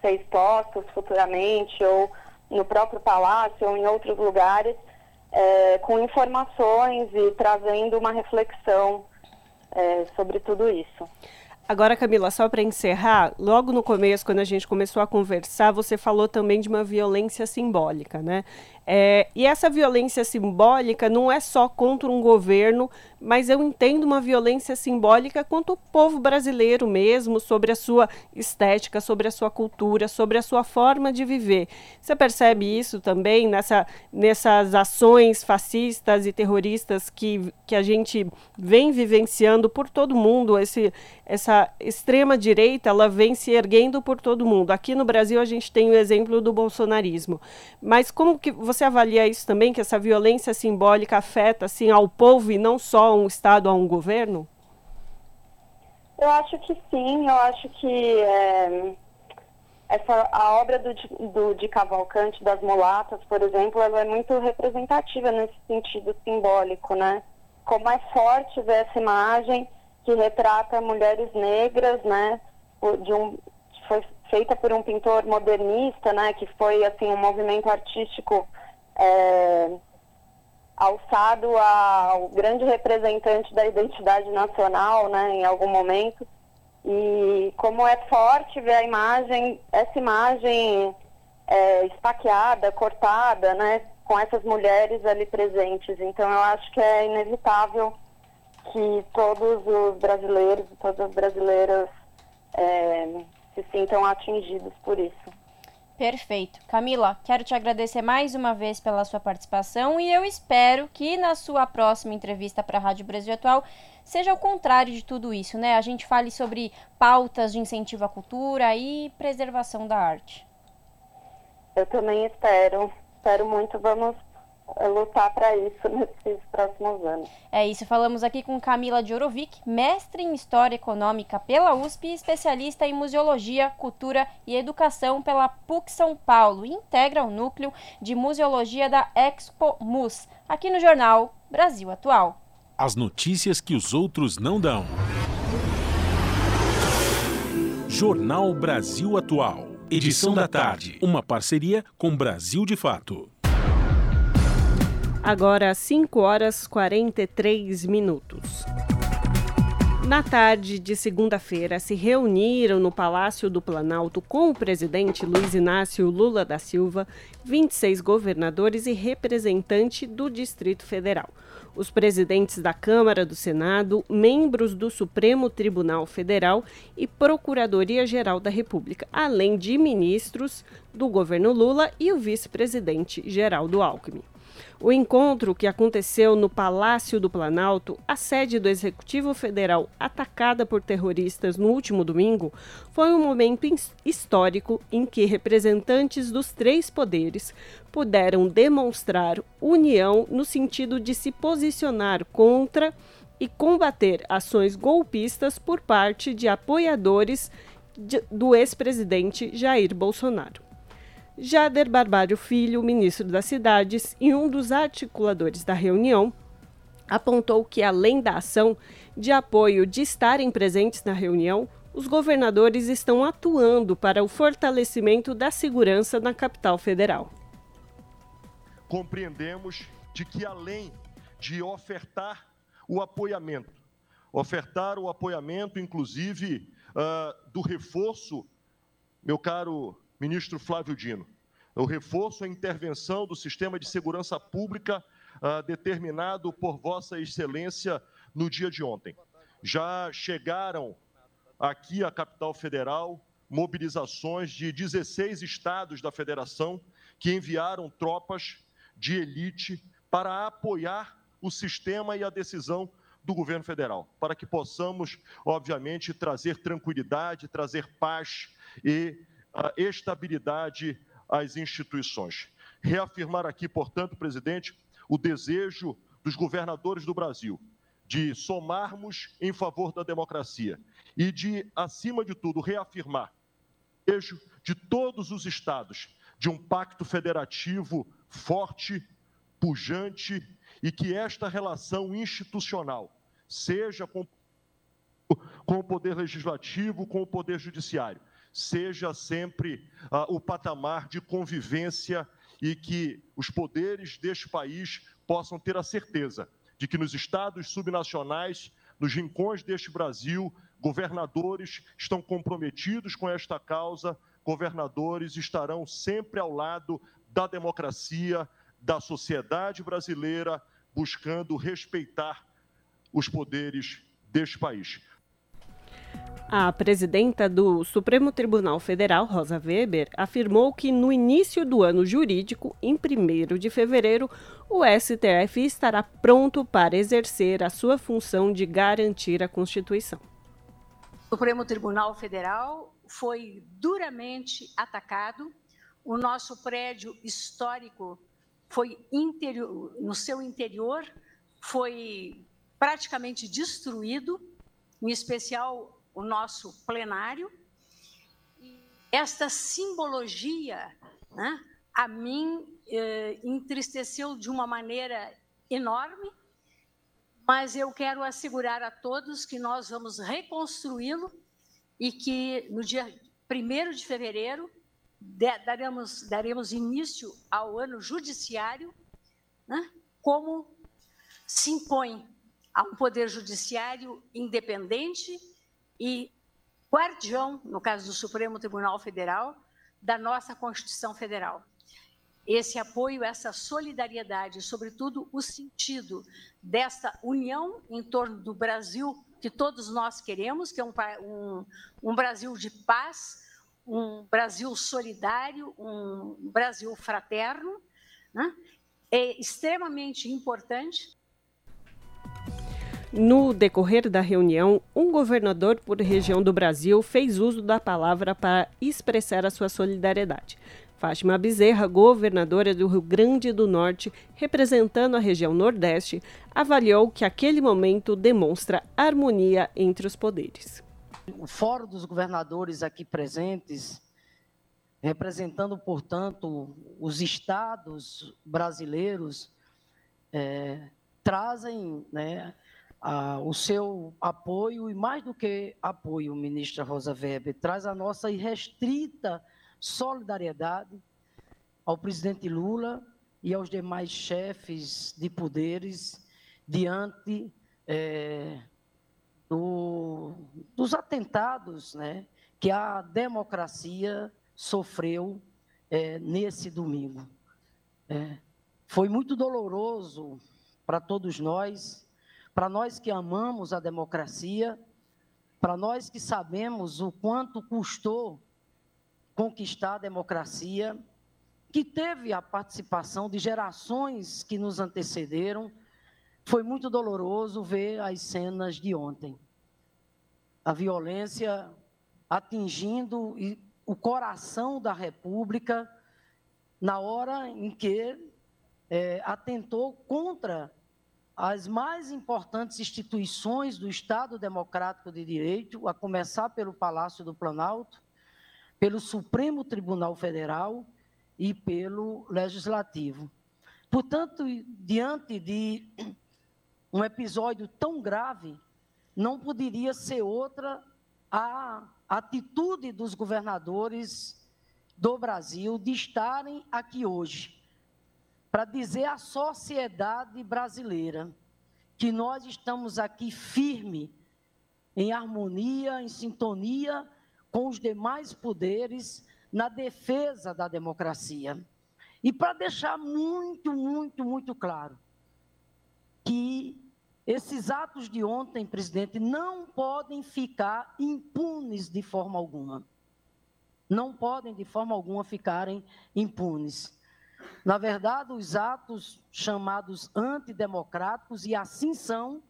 ser expostos futuramente ou no próprio palácio ou em outros lugares é, com informações e trazendo uma reflexão é, sobre tudo isso. Agora, Camila, só para encerrar, logo no começo, quando a gente começou a conversar, você falou também de uma violência simbólica, né? É, e essa violência simbólica não é só contra um governo, mas eu entendo uma violência simbólica contra o povo brasileiro mesmo, sobre a sua estética, sobre a sua cultura, sobre a sua forma de viver. Você percebe isso também nessa, nessas ações fascistas e terroristas que, que a gente vem vivenciando por todo mundo? Esse, essa extrema direita ela vem se erguendo por todo mundo. Aqui no Brasil a gente tem o exemplo do bolsonarismo. Mas como que você avalia isso também, que essa violência simbólica afeta assim, ao povo e não só a um Estado, a um governo? Eu acho que sim, eu acho que é, essa, a obra do, do, de Cavalcante, das mulatas, por exemplo, ela é muito representativa nesse sentido simbólico, né? Como é forte ver essa imagem que retrata mulheres negras, né? De um, foi feita por um pintor modernista, né? Que foi, assim, um movimento artístico é, alçado ao grande representante da identidade nacional, né, em algum momento. E como é forte ver a imagem, essa imagem é, esfaqueada, cortada, né, com essas mulheres ali presentes. Então eu acho que é inevitável que todos os brasileiros todas as brasileiras é, se sintam atingidos por isso. Perfeito. Camila, quero te agradecer mais uma vez pela sua participação e eu espero que na sua próxima entrevista para a Rádio Brasil Atual seja o contrário de tudo isso, né? A gente fale sobre pautas de incentivo à cultura e preservação da arte. Eu também espero. Espero muito. Vamos lutar para isso nesses próximos anos. É isso, falamos aqui com Camila Djorovic, mestre em História Econômica pela USP e especialista em Museologia, Cultura e Educação pela PUC São Paulo e integra o núcleo de Museologia da Expo Mus, aqui no jornal Brasil Atual. As notícias que os outros não dão. Jornal Brasil Atual. Edição da tarde. Uma parceria com Brasil de Fato. Agora 5 horas 43 minutos. Na tarde de segunda-feira, se reuniram no Palácio do Planalto com o presidente Luiz Inácio Lula da Silva 26 governadores e representante do Distrito Federal. Os presidentes da Câmara do Senado, membros do Supremo Tribunal Federal e Procuradoria-Geral da República, além de ministros do governo Lula e o vice-presidente Geraldo Alckmin. O encontro que aconteceu no Palácio do Planalto, a sede do Executivo Federal atacada por terroristas no último domingo, foi um momento histórico em que representantes dos três poderes puderam demonstrar união no sentido de se posicionar contra e combater ações golpistas por parte de apoiadores de, do ex-presidente Jair Bolsonaro. Jader Barbalho Filho, ministro das Cidades e um dos articuladores da reunião, apontou que, além da ação de apoio de estarem presentes na reunião, os governadores estão atuando para o fortalecimento da segurança na capital federal. Compreendemos de que, além de ofertar o apoiamento, ofertar o apoiamento, inclusive, uh, do reforço, meu caro ministro Flávio Dino. O reforço a intervenção do sistema de segurança pública uh, determinado por Vossa Excelência no dia de ontem. Já chegaram aqui à capital federal mobilizações de 16 estados da federação que enviaram tropas de elite para apoiar o sistema e a decisão do governo federal, para que possamos, obviamente, trazer tranquilidade, trazer paz e uh, estabilidade às instituições. Reafirmar aqui, portanto, presidente, o desejo dos governadores do Brasil de somarmos em favor da democracia e de, acima de tudo, reafirmar o desejo de todos os estados de um pacto federativo forte, pujante e que esta relação institucional seja com, com o poder legislativo, com o poder judiciário, seja sempre uh, o patamar de convivência e que os poderes deste país possam ter a certeza de que nos estados subnacionais, nos rincões deste Brasil, governadores estão comprometidos com esta causa, governadores estarão sempre ao lado da democracia, da sociedade brasileira, buscando respeitar os poderes deste país. A presidenta do Supremo Tribunal Federal, Rosa Weber, afirmou que no início do ano jurídico, em 1 de fevereiro, o STF estará pronto para exercer a sua função de garantir a Constituição. O Supremo Tribunal Federal foi duramente atacado. O nosso prédio histórico foi interior, no seu interior foi praticamente destruído, em especial o nosso plenário. Esta simbologia, né, a mim, eh, entristeceu de uma maneira enorme, mas eu quero assegurar a todos que nós vamos reconstruí-lo e que no dia 1 de fevereiro daremos, daremos início ao ano judiciário, né, como se impõe a um poder judiciário independente e guardião, no caso do Supremo Tribunal Federal, da nossa Constituição Federal. Esse apoio, essa solidariedade, sobretudo o sentido desta união em torno do Brasil que todos nós queremos, que é um, um, um Brasil de paz, um Brasil solidário, um Brasil fraterno, né? é extremamente importante. No decorrer da reunião, um governador por região do Brasil fez uso da palavra para expressar a sua solidariedade. Fátima Bezerra, governadora do Rio Grande do Norte, representando a região Nordeste, avaliou que aquele momento demonstra harmonia entre os poderes o Fórum dos Governadores aqui presentes, representando, portanto, os estados brasileiros, é, trazem né, a, o seu apoio, e mais do que apoio, ministra Rosa Weber, traz a nossa irrestrita solidariedade ao presidente Lula e aos demais chefes de poderes diante é, do, dos atentados né, que a democracia sofreu é, nesse domingo. É, foi muito doloroso para todos nós, para nós que amamos a democracia, para nós que sabemos o quanto custou conquistar a democracia, que teve a participação de gerações que nos antecederam foi muito doloroso ver as cenas de ontem. A violência atingindo o coração da República na hora em que é, atentou contra as mais importantes instituições do Estado Democrático de Direito, a começar pelo Palácio do Planalto, pelo Supremo Tribunal Federal e pelo Legislativo. Portanto, diante de um episódio tão grave, não poderia ser outra a atitude dos governadores do Brasil de estarem aqui hoje para dizer à sociedade brasileira que nós estamos aqui firme, em harmonia, em sintonia com os demais poderes na defesa da democracia. E para deixar muito, muito, muito claro, que esses atos de ontem, presidente, não podem ficar impunes de forma alguma. Não podem, de forma alguma, ficarem impunes. Na verdade, os atos chamados antidemocráticos, e assim são,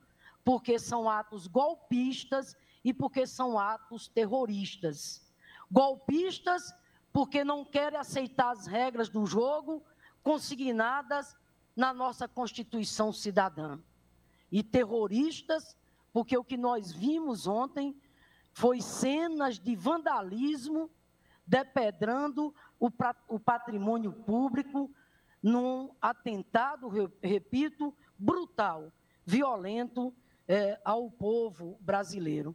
porque são atos golpistas e porque são atos terroristas. Golpistas porque não querem aceitar as regras do jogo consignadas na nossa Constituição cidadã. E terroristas porque o que nós vimos ontem foi cenas de vandalismo depedrando o, o patrimônio público num atentado, repito, brutal, violento é, ao povo brasileiro.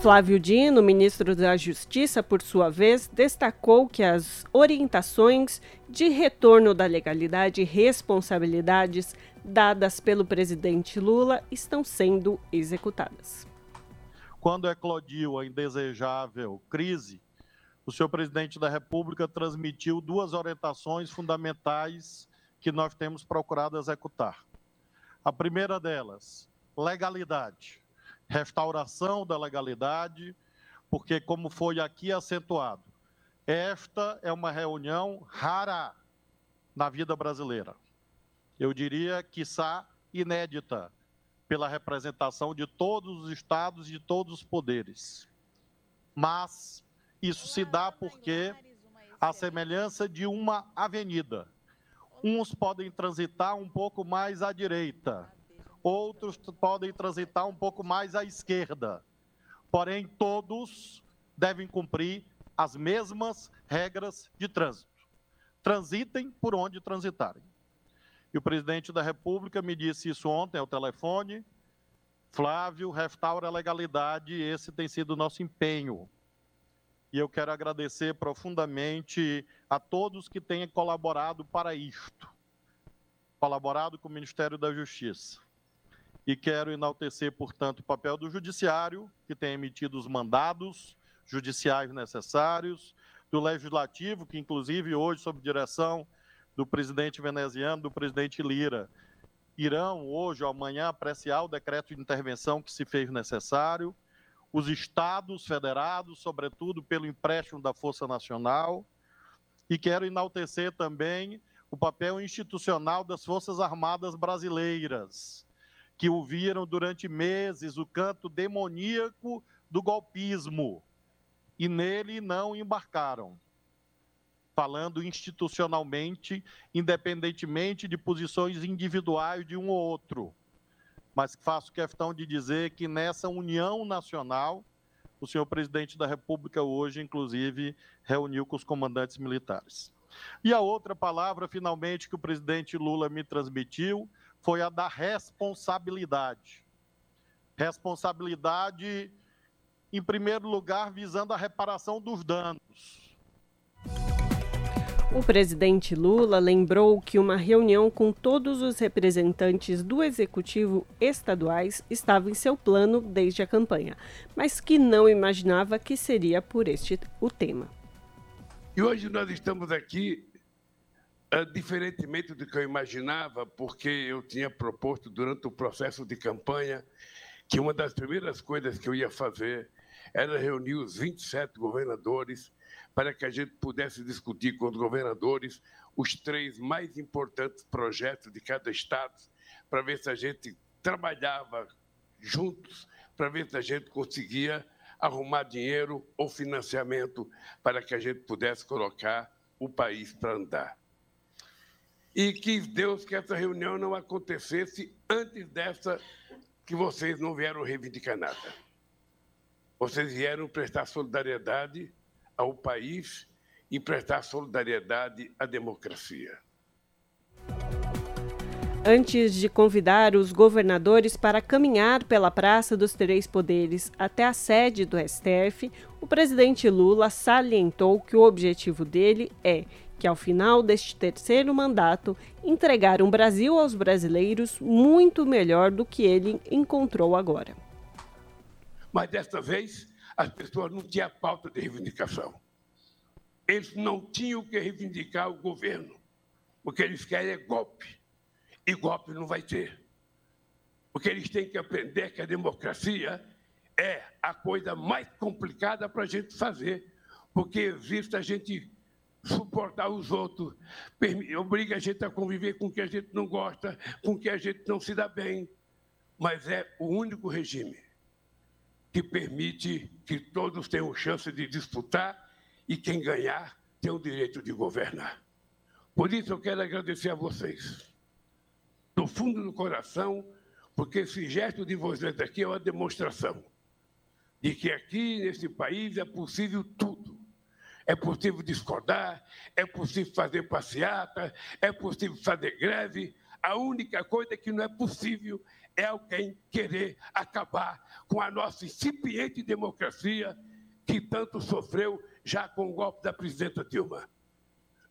Flávio Dino, ministro da Justiça, por sua vez, destacou que as orientações de retorno da legalidade e responsabilidades dadas pelo presidente Lula estão sendo executadas. Quando eclodiu a indesejável crise, o senhor presidente da República transmitiu duas orientações fundamentais que nós temos procurado executar. A primeira delas, legalidade restauração da legalidade, porque, como foi aqui acentuado, esta é uma reunião rara na vida brasileira. Eu diria, quiçá, inédita, pela representação de todos os estados e de todos os poderes. Mas isso se dá porque a semelhança de uma avenida. Uns podem transitar um pouco mais à direita, outros podem transitar um pouco mais à esquerda. Porém, todos devem cumprir as mesmas regras de trânsito. Transitem por onde transitarem. E o presidente da República me disse isso ontem ao telefone. Flávio, restaura a legalidade, esse tem sido o nosso empenho. E eu quero agradecer profundamente a todos que têm colaborado para isto. Colaborado com o Ministério da Justiça e quero enaltecer, portanto, o papel do Judiciário, que tem emitido os mandados judiciais necessários, do Legislativo, que, inclusive, hoje, sob direção do presidente veneziano, do presidente Lira, irão, hoje ou amanhã, apreciar o decreto de intervenção que se fez necessário, os estados federados, sobretudo pelo empréstimo da Força Nacional, e quero enaltecer também o papel institucional das Forças Armadas Brasileiras, que ouviram durante meses o canto demoníaco do golpismo e nele não embarcaram. Falando institucionalmente, independentemente de posições individuais de um ou outro. Mas faço questão de dizer que nessa união nacional, o senhor presidente da República hoje, inclusive, reuniu com os comandantes militares. E a outra palavra, finalmente, que o presidente Lula me transmitiu foi a da responsabilidade. Responsabilidade, em primeiro lugar, visando a reparação dos danos. O presidente Lula lembrou que uma reunião com todos os representantes do executivo estaduais estava em seu plano desde a campanha, mas que não imaginava que seria por este o tema. E hoje nós estamos aqui Uh, diferentemente do que eu imaginava, porque eu tinha proposto durante o processo de campanha que uma das primeiras coisas que eu ia fazer era reunir os 27 governadores para que a gente pudesse discutir com os governadores os três mais importantes projetos de cada estado, para ver se a gente trabalhava juntos, para ver se a gente conseguia arrumar dinheiro ou financiamento para que a gente pudesse colocar o país para andar e que Deus que essa reunião não acontecesse antes dessa que vocês não vieram reivindicar nada. Vocês vieram prestar solidariedade ao país e prestar solidariedade à democracia. Antes de convidar os governadores para caminhar pela Praça dos Três Poderes até a sede do STF, o presidente Lula salientou que o objetivo dele é que, ao final deste terceiro mandato, entregar um Brasil aos brasileiros muito melhor do que ele encontrou agora. Mas desta vez, as pessoas não tinham pauta de reivindicação. Eles não tinham que reivindicar o governo, porque eles querem é golpe. E golpe não vai ter. Porque eles têm que aprender que a democracia é a coisa mais complicada para a gente fazer, porque existe a gente suportar os outros, obriga a gente a conviver com o que a gente não gosta, com o que a gente não se dá bem. mas é o único regime que permite que todos tenham chance de disputar e quem ganhar tem o direito de governar. Por isso eu quero agradecer a vocês, do fundo do coração, porque esse gesto de vocês aqui é uma demonstração de que aqui nesse país é possível tudo. É possível discordar, é possível fazer passeata, é possível fazer greve. A única coisa que não é possível é alguém querer acabar com a nossa incipiente democracia que tanto sofreu já com o golpe da presidenta Dilma.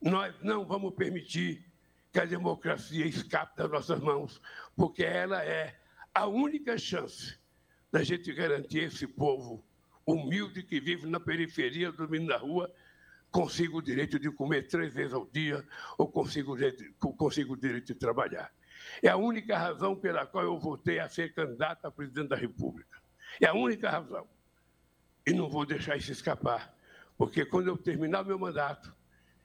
Nós não vamos permitir que a democracia escape das nossas mãos, porque ela é a única chance da gente garantir esse povo humilde que vive na periferia, dormindo na rua, consiga o direito de comer três vezes ao dia ou consiga o, direito de trabalhar. É a única razão pela qual eu votei a ser candidato a presidente da República. É a única razão. E não vou deixar isso escapar, porque quando eu terminar meu mandato,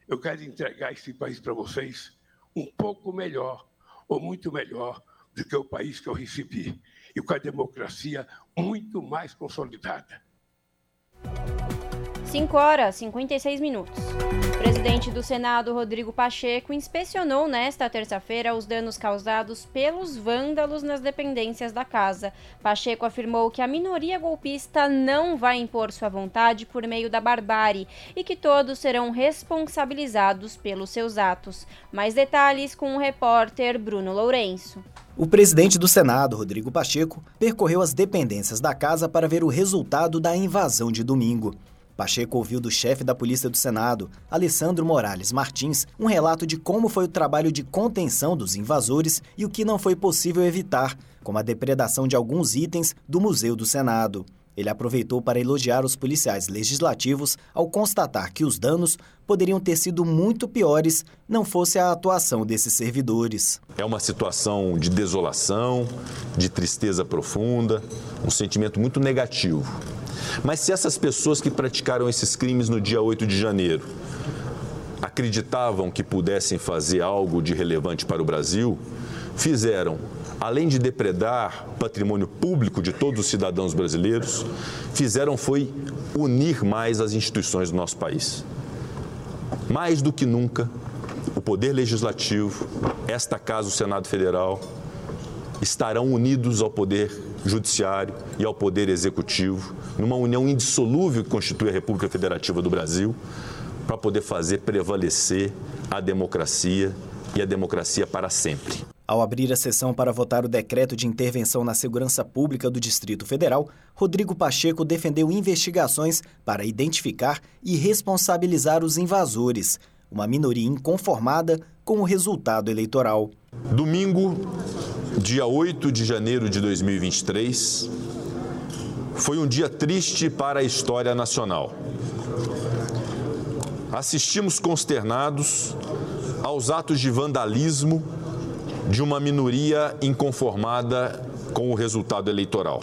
eu quero entregar esse país para vocês um pouco melhor, ou muito melhor, do que o país que eu recebi, e com a democracia muito mais consolidada. 5 horas 56 minutos. O presidente do Senado, Rodrigo Pacheco, inspecionou nesta terça-feira os danos causados pelos vândalos nas dependências da casa. Pacheco afirmou que a minoria golpista não vai impor sua vontade por meio da barbárie e que todos serão responsabilizados pelos seus atos. Mais detalhes com o repórter Bruno Lourenço. O presidente do Senado, Rodrigo Pacheco, percorreu as dependências da casa para ver o resultado da invasão de domingo. Pacheco ouviu do chefe da Polícia do Senado, Alessandro Morales Martins, um relato de como foi o trabalho de contenção dos invasores e o que não foi possível evitar, como a depredação de alguns itens do Museu do Senado. Ele aproveitou para elogiar os policiais legislativos ao constatar que os danos poderiam ter sido muito piores não fosse a atuação desses servidores. É uma situação de desolação, de tristeza profunda, um sentimento muito negativo. Mas se essas pessoas que praticaram esses crimes no dia 8 de janeiro acreditavam que pudessem fazer algo de relevante para o Brasil, fizeram além de depredar patrimônio público de todos os cidadãos brasileiros, fizeram foi unir mais as instituições do nosso país. Mais do que nunca, o Poder Legislativo, esta Casa, o Senado Federal, estarão unidos ao Poder Judiciário e ao Poder Executivo, numa união indissolúvel que constitui a República Federativa do Brasil, para poder fazer prevalecer a democracia e a democracia para sempre. Ao abrir a sessão para votar o decreto de intervenção na segurança pública do Distrito Federal, Rodrigo Pacheco defendeu investigações para identificar e responsabilizar os invasores, uma minoria inconformada com o resultado eleitoral. Domingo, dia 8 de janeiro de 2023, foi um dia triste para a história nacional. Assistimos consternados aos atos de vandalismo de uma minoria inconformada com o resultado eleitoral.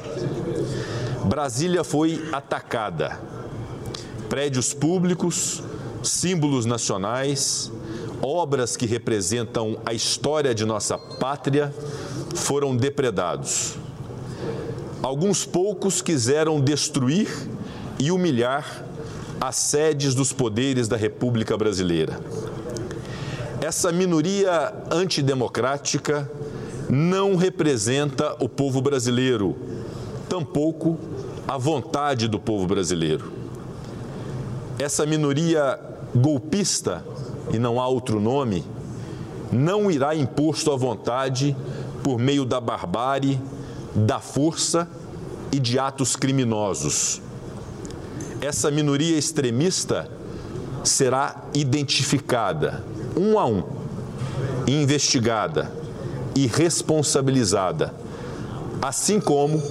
Brasília foi atacada. Prédios públicos, símbolos nacionais, obras que representam a história de nossa pátria foram depredados. Alguns poucos quiseram destruir e humilhar as sedes dos poderes da República Brasileira. Essa minoria antidemocrática não representa o povo brasileiro, tampouco a vontade do povo brasileiro. Essa minoria golpista, e não há outro nome, não irá impor sua vontade por meio da barbárie, da força e de atos criminosos. Essa minoria extremista será identificada um a um, investigada e responsabilizada, assim como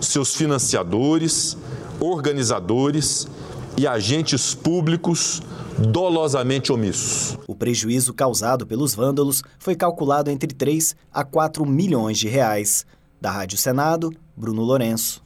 seus financiadores, organizadores e agentes públicos dolosamente omissos. O prejuízo causado pelos vândalos foi calculado entre 3 a 4 milhões de reais. Da Rádio Senado, Bruno Lourenço.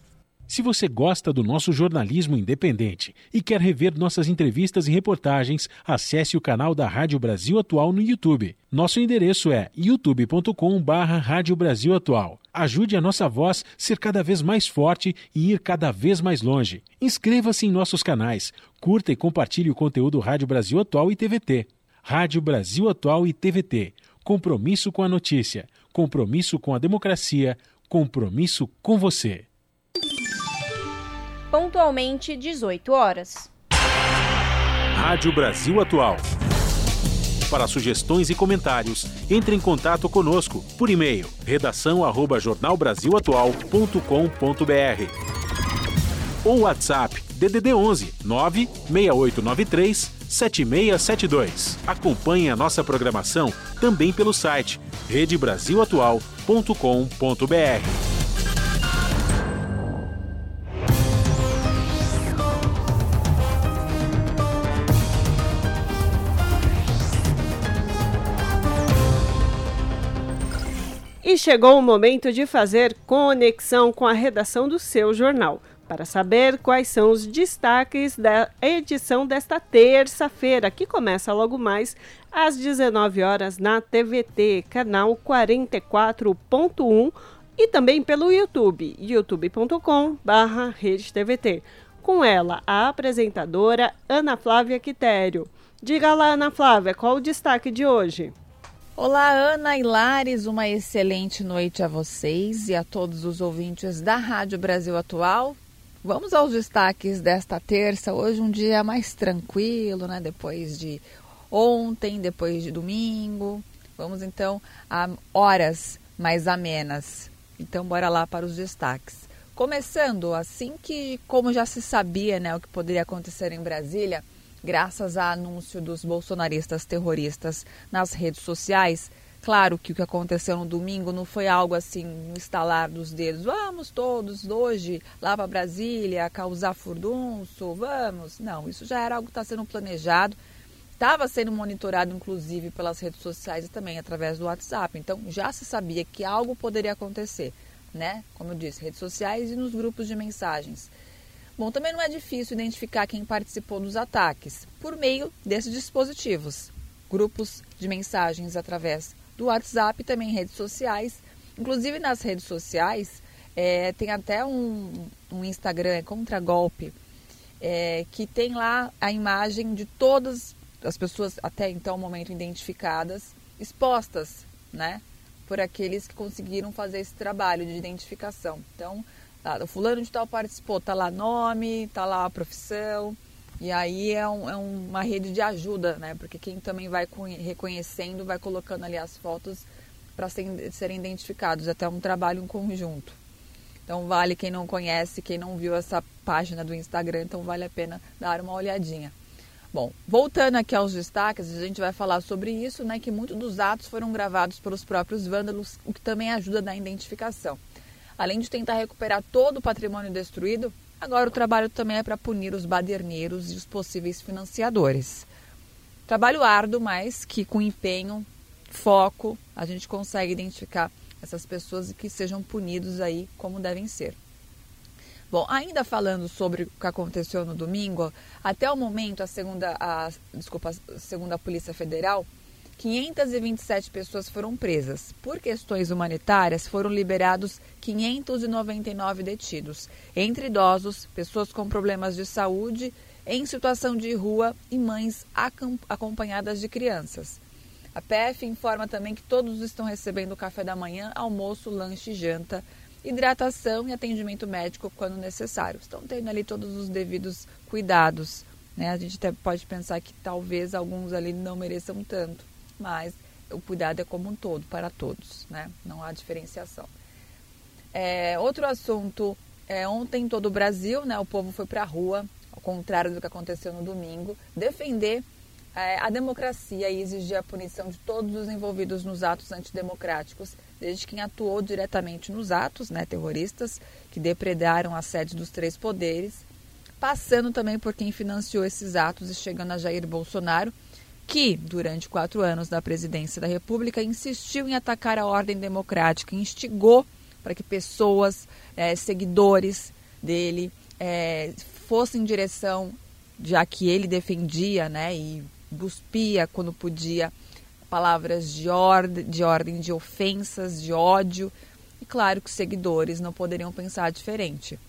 Se você gosta do nosso jornalismo independente e quer rever nossas entrevistas e reportagens, acesse o canal da Rádio Brasil Atual no YouTube. Nosso endereço é youtube.com/barra Rádio Brasil Atual. Ajude a nossa voz ser cada vez mais forte e ir cada vez mais longe. Inscreva-se em nossos canais, curta e compartilhe o conteúdo Rádio Brasil Atual e TVT. Rádio Brasil Atual e TVT. Compromisso com a notícia, compromisso com a democracia, compromisso com você. Pontualmente 18 horas. Rádio Brasil Atual. Para sugestões e comentários, entre em contato conosco por e-mail redação@jornalbrasilatual.com.br ou WhatsApp DDD 11 96893 7672. Acompanhe a nossa programação também pelo site redebrasilatual.com.br. E chegou o momento de fazer conexão com a redação do seu jornal, para saber quais são os destaques da edição desta terça-feira, que começa logo mais às 19 horas na TVT, canal 44.1 e também pelo YouTube, youtube.com/redetvt. Com ela, a apresentadora Ana Flávia Quitério. Diga lá, Ana Flávia, qual o destaque de hoje? Olá, Ana e Lares, uma excelente noite a vocês e a todos os ouvintes da Rádio Brasil Atual. Vamos aos destaques desta terça. Hoje um dia mais tranquilo, né? Depois de ontem, depois de domingo. Vamos então a horas mais amenas. Então bora lá para os destaques. Começando assim que, como já se sabia, né, o que poderia acontecer em Brasília, graças a anúncio dos bolsonaristas terroristas nas redes sociais. Claro que o que aconteceu no domingo não foi algo assim, um estalar dos dedos. Vamos todos hoje lá para Brasília causar furdunço, vamos. Não, isso já era algo que está sendo planejado. Estava sendo monitorado, inclusive, pelas redes sociais e também através do WhatsApp. Então, já se sabia que algo poderia acontecer, né? Como eu disse, redes sociais e nos grupos de mensagens. Bom, também não é difícil identificar quem participou dos ataques por meio desses dispositivos, grupos de mensagens através do WhatsApp também redes sociais. Inclusive nas redes sociais é, tem até um, um Instagram, é contra golpe, é, que tem lá a imagem de todas as pessoas até então momento identificadas, expostas, né, por aqueles que conseguiram fazer esse trabalho de identificação. Então, o fulano de tal participou, tá lá nome, tá lá a profissão. E aí é, um, é uma rede de ajuda, né? Porque quem também vai reconhecendo, vai colocando ali as fotos para serem identificados. É até um trabalho em conjunto. Então vale quem não conhece, quem não viu essa página do Instagram, então vale a pena dar uma olhadinha. Bom, voltando aqui aos destaques, a gente vai falar sobre isso, né? Que muitos dos atos foram gravados pelos próprios vândalos, o que também ajuda na identificação. Além de tentar recuperar todo o patrimônio destruído, agora o trabalho também é para punir os baderneiros e os possíveis financiadores. Trabalho árduo, mas que com empenho, foco, a gente consegue identificar essas pessoas e que sejam punidos aí como devem ser. Bom, ainda falando sobre o que aconteceu no domingo, até o momento a segunda, a, desculpa, a segunda Polícia Federal 527 pessoas foram presas. Por questões humanitárias, foram liberados 599 detidos, entre idosos, pessoas com problemas de saúde, em situação de rua e mães acompanhadas de crianças. A PF informa também que todos estão recebendo café da manhã, almoço, lanche, janta, hidratação e atendimento médico quando necessário. Estão tendo ali todos os devidos cuidados. Né? A gente até pode pensar que talvez alguns ali não mereçam tanto mas o cuidado é como um todo, para todos, né? Não há diferenciação. É, outro assunto, é, ontem em todo o Brasil, né, o povo foi para a rua, ao contrário do que aconteceu no domingo, defender é, a democracia e exigir a punição de todos os envolvidos nos atos antidemocráticos, desde quem atuou diretamente nos atos né, terroristas, que depredaram a sede dos três poderes, passando também por quem financiou esses atos e chegando a Jair Bolsonaro, que, durante quatro anos da presidência da República, insistiu em atacar a ordem democrática, instigou para que pessoas, é, seguidores dele, é, fossem em direção, já que ele defendia né, e buspia quando podia palavras de ordem, de ordem de ofensas, de ódio. E claro que os seguidores não poderiam pensar diferente.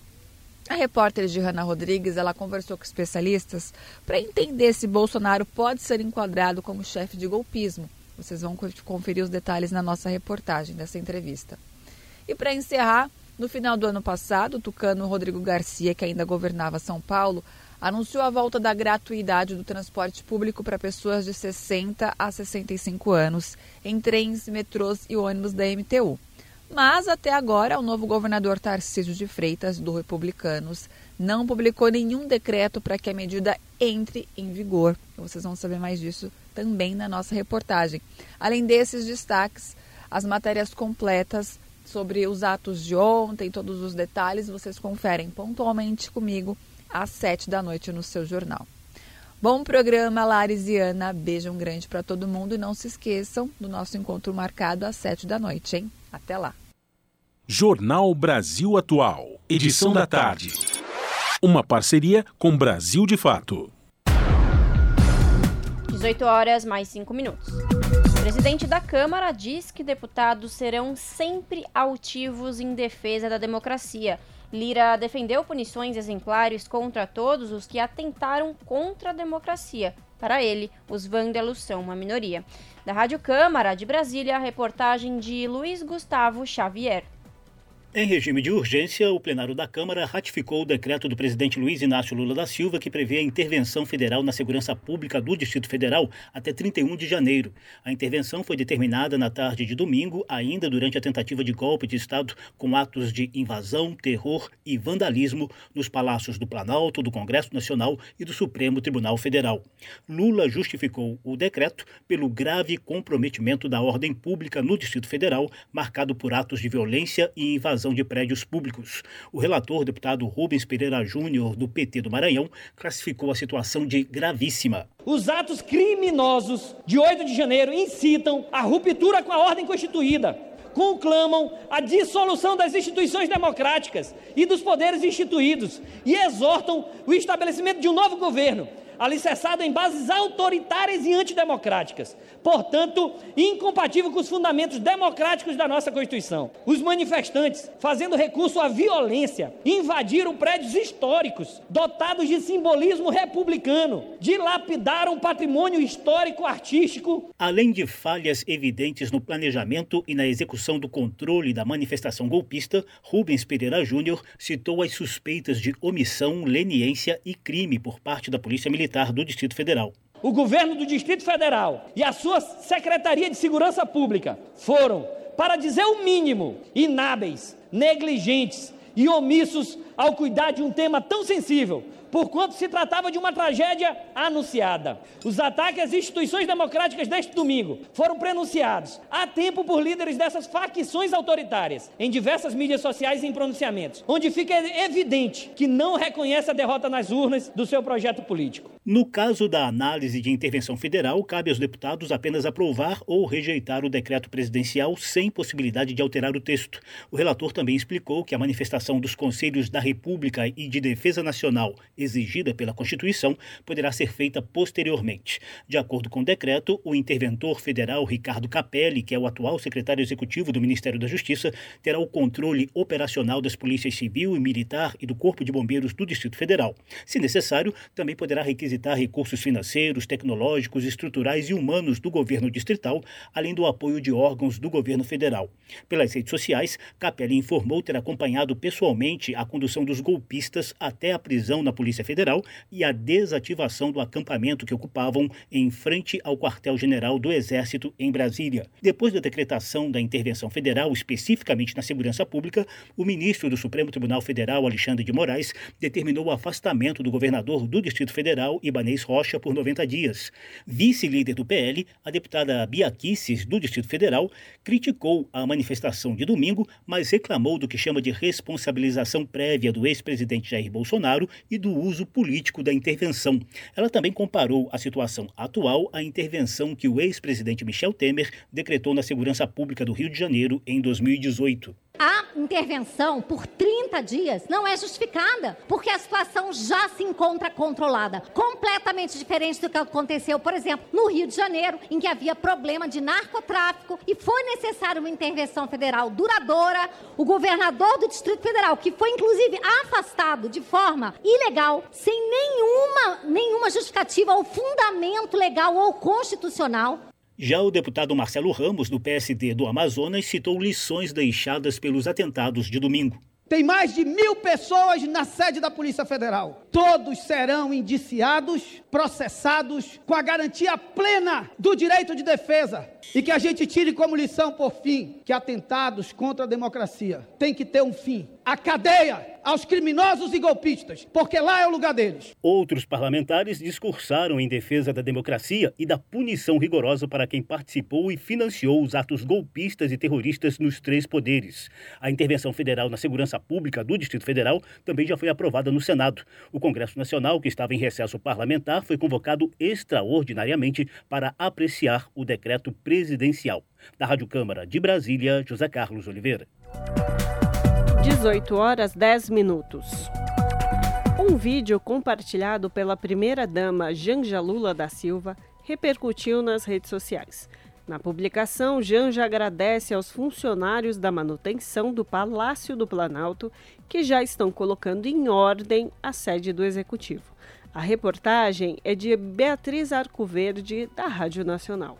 A repórter Gihanna Rodrigues ela conversou com especialistas para entender se Bolsonaro pode ser enquadrado como chefe de golpismo. Vocês vão conferir os detalhes na nossa reportagem dessa entrevista. E para encerrar, no final do ano passado, o tucano Rodrigo Garcia, que ainda governava São Paulo, anunciou a volta da gratuidade do transporte público para pessoas de 60 a 65 anos em trens, metrôs e ônibus da MTU. Mas até agora, o novo governador Tarcísio de Freitas, do Republicanos, não publicou nenhum decreto para que a medida entre em vigor. Vocês vão saber mais disso também na nossa reportagem. Além desses destaques, as matérias completas sobre os atos de ontem, todos os detalhes, vocês conferem pontualmente comigo às sete da noite no seu jornal. Bom programa, Laris e Ana. Beijo grande para todo mundo e não se esqueçam do nosso encontro marcado às sete da noite, hein? Até lá. Jornal Brasil Atual, edição da tarde. Uma parceria com Brasil de Fato. 18 horas mais 5 minutos. O presidente da Câmara diz que deputados serão sempre altivos em defesa da democracia. Lira defendeu punições exemplares contra todos os que atentaram contra a democracia. Para ele, os vândalos são uma minoria. Da Rádio Câmara de Brasília, a reportagem de Luiz Gustavo Xavier. Em regime de urgência, o plenário da Câmara ratificou o decreto do presidente Luiz Inácio Lula da Silva que prevê a intervenção federal na segurança pública do Distrito Federal até 31 de janeiro. A intervenção foi determinada na tarde de domingo, ainda durante a tentativa de golpe de Estado, com atos de invasão, terror e vandalismo nos palácios do Planalto, do Congresso Nacional e do Supremo Tribunal Federal. Lula justificou o decreto pelo grave comprometimento da ordem pública no Distrito Federal, marcado por atos de violência e invasão invasão de prédios públicos. O relator, deputado Rubens Pereira Júnior, do PT do Maranhão, classificou a situação de gravíssima. Os atos criminosos de 8 de janeiro incitam a ruptura com a ordem constituída, conclamam a dissolução das instituições democráticas e dos poderes instituídos e exortam o estabelecimento de um novo governo alicerçado em bases autoritárias e antidemocráticas, portanto, incompatível com os fundamentos democráticos da nossa Constituição. Os manifestantes, fazendo recurso à violência, invadiram prédios históricos dotados de simbolismo republicano, dilapidaram patrimônio histórico artístico. Além de falhas evidentes no planejamento e na execução do controle da manifestação golpista, Rubens Pereira Júnior citou as suspeitas de omissão, leniência e crime por parte da Polícia Militar Militar do Distrito Federal. O governo do Distrito Federal e a sua Secretaria de Segurança Pública foram, para dizer o mínimo, inábeis, negligentes e omissos ao cuidar de um tema tão sensível porquanto se tratava de uma tragédia anunciada. Os ataques às instituições democráticas deste domingo foram prenunciados há tempo por líderes dessas facções autoritárias em diversas mídias sociais e em pronunciamentos, onde fica evidente que não reconhece a derrota nas urnas do seu projeto político. No caso da análise de intervenção federal, cabe aos deputados apenas aprovar ou rejeitar o decreto presidencial sem possibilidade de alterar o texto. O relator também explicou que a manifestação dos Conselhos da República e de Defesa Nacional exigida pela Constituição poderá ser feita posteriormente. De acordo com o decreto, o interventor federal Ricardo Capelli, que é o atual secretário executivo do Ministério da Justiça, terá o controle operacional das polícias civil e militar e do Corpo de Bombeiros do Distrito Federal. Se necessário, também poderá requisitar recursos financeiros, tecnológicos, estruturais e humanos do governo distrital, além do apoio de órgãos do governo federal. Pelas redes sociais, Capelli informou ter acompanhado pessoalmente a condução dos golpistas até a prisão na Polícia Polícia Federal e a desativação do acampamento que ocupavam em frente ao quartel-general do Exército em Brasília. Depois da decretação da intervenção federal, especificamente na segurança pública, o ministro do Supremo Tribunal Federal, Alexandre de Moraes, determinou o afastamento do governador do Distrito Federal, Ibanês Rocha, por 90 dias. Vice-líder do PL, a deputada Bia Kicis, do Distrito Federal, criticou a manifestação de domingo, mas reclamou do que chama de responsabilização prévia do ex-presidente Jair Bolsonaro e do uso político da intervenção. Ela também comparou a situação atual à intervenção que o ex-presidente Michel Temer decretou na segurança pública do Rio de Janeiro em 2018. A intervenção por 30 dias não é justificada, porque a situação já se encontra controlada. Completamente diferente do que aconteceu, por exemplo, no Rio de Janeiro, em que havia problema de narcotráfico e foi necessária uma intervenção federal duradoura. O governador do Distrito Federal, que foi inclusive afastado de forma ilegal, sem nenhuma, nenhuma justificativa ou fundamento legal ou constitucional, já o deputado Marcelo Ramos, do PSD do Amazonas, citou lições deixadas pelos atentados de domingo. Tem mais de mil pessoas na sede da Polícia Federal. Todos serão indiciados, processados, com a garantia plena do direito de defesa. E que a gente tire como lição, por fim, que atentados contra a democracia têm que ter um fim. A cadeia aos criminosos e golpistas, porque lá é o lugar deles. Outros parlamentares discursaram em defesa da democracia e da punição rigorosa para quem participou e financiou os atos golpistas e terroristas nos três poderes. A intervenção federal na segurança pública do Distrito Federal também já foi aprovada no Senado. O Congresso Nacional, que estava em recesso parlamentar, foi convocado extraordinariamente para apreciar o decreto presidencial. Da Rádio Câmara de Brasília, José Carlos Oliveira. 18 horas 10 minutos. Um vídeo compartilhado pela primeira-dama Janja Lula da Silva repercutiu nas redes sociais. Na publicação, Janja agradece aos funcionários da manutenção do Palácio do Planalto que já estão colocando em ordem a sede do Executivo. A reportagem é de Beatriz Arcoverde, da Rádio Nacional.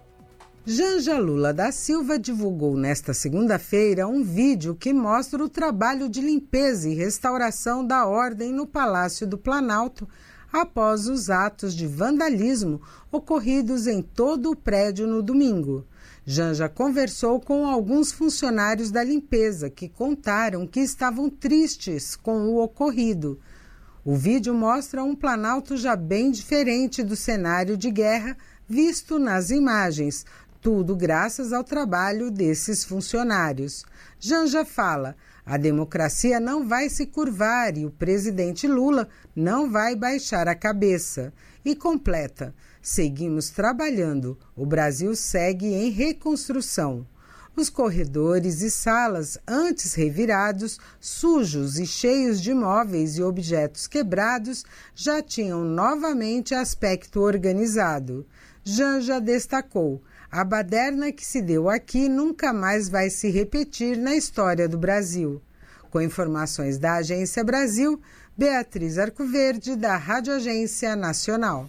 Janja Lula da Silva divulgou nesta segunda-feira um vídeo que mostra o trabalho de limpeza e restauração da ordem no Palácio do Planalto após os atos de vandalismo ocorridos em todo o prédio no domingo. Janja conversou com alguns funcionários da limpeza que contaram que estavam tristes com o ocorrido. O vídeo mostra um Planalto já bem diferente do cenário de guerra visto nas imagens, tudo graças ao trabalho desses funcionários. Janja fala: a democracia não vai se curvar e o presidente Lula não vai baixar a cabeça. E completa: seguimos trabalhando, o Brasil segue em reconstrução. Os corredores e salas, antes revirados, sujos e cheios de móveis e objetos quebrados, já tinham novamente aspecto organizado. Janja destacou: a baderna que se deu aqui nunca mais vai se repetir na história do Brasil. Com informações da Agência Brasil, Beatriz Arcoverde, da Rádio Agência Nacional.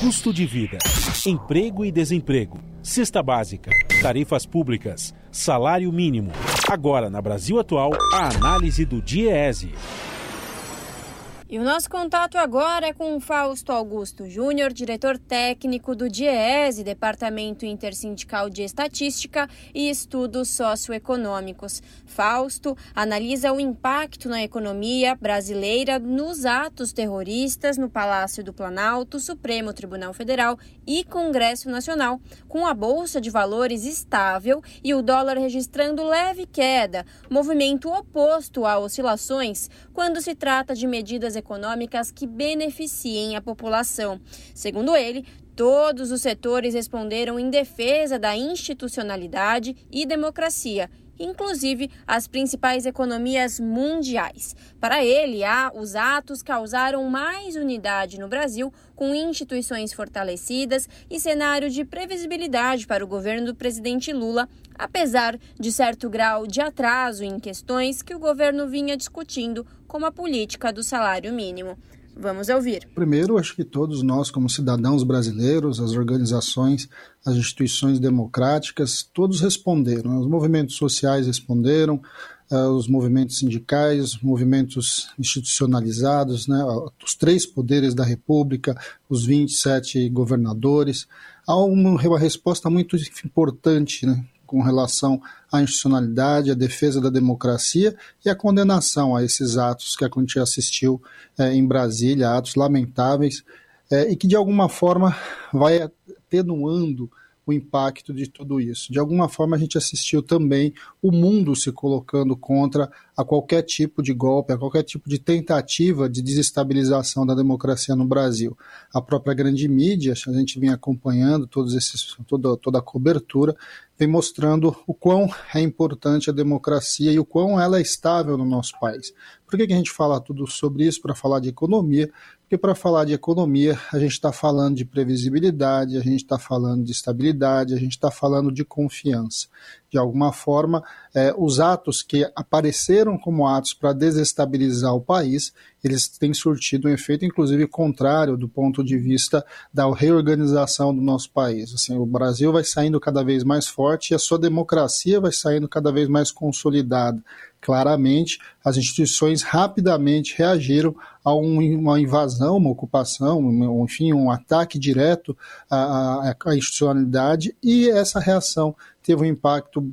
Custo de vida, emprego e desemprego, cesta básica, tarifas públicas, salário mínimo. Agora, na Brasil Atual, a análise do DIEESE. E o nosso contato agora é com o Fausto Augusto Júnior, diretor técnico do DIEESE, Departamento Intersindical de Estatística e Estudos Socioeconômicos. Fausto analisa o impacto na economia brasileira nos atos terroristas no Palácio do Planalto, Supremo Tribunal Federal e Congresso Nacional, com a Bolsa de Valores estável e o dólar registrando leve queda, movimento oposto a oscilações quando se trata de medidas econômicas que beneficiem a população. Segundo ele, todos os setores responderam em defesa da institucionalidade e democracia inclusive as principais economias mundiais. Para ele, os atos causaram mais unidade no Brasil, com instituições fortalecidas e cenário de previsibilidade para o governo do presidente Lula, apesar de certo grau de atraso em questões que o governo vinha discutindo, como a política do salário mínimo. Vamos ouvir. Primeiro, acho que todos nós, como cidadãos brasileiros, as organizações, as instituições democráticas, todos responderam. Os movimentos sociais responderam, eh, os movimentos sindicais, os movimentos institucionalizados, né, os três poderes da República, os 27 governadores. Há uma, uma resposta muito importante né, com relação à institucionalidade, à defesa da democracia e à condenação a esses atos que a gente assistiu é, em Brasília, atos lamentáveis, é, e que de alguma forma vai atenuando o impacto de tudo isso. De alguma forma, a gente assistiu também o mundo se colocando contra a qualquer tipo de golpe, a qualquer tipo de tentativa de desestabilização da democracia no Brasil. A própria grande mídia, a gente vem acompanhando todos esses, toda, toda a cobertura, vem mostrando o quão é importante a democracia e o quão ela é estável no nosso país. Por que, que a gente fala tudo sobre isso? Para falar de economia, porque para falar de economia, a gente está falando de previsibilidade, a gente está falando de estabilidade, a gente está falando de confiança. De alguma forma, é, os atos que apareceram como atos para desestabilizar o país, eles têm surtido um efeito, inclusive, contrário do ponto de vista da reorganização do nosso país. Assim, o Brasil vai saindo cada vez mais forte e a sua democracia vai saindo cada vez mais consolidada. Claramente, as instituições rapidamente reagiram a uma invasão, uma ocupação, enfim, um ataque direto à, à institucionalidade e essa reação teve um impacto,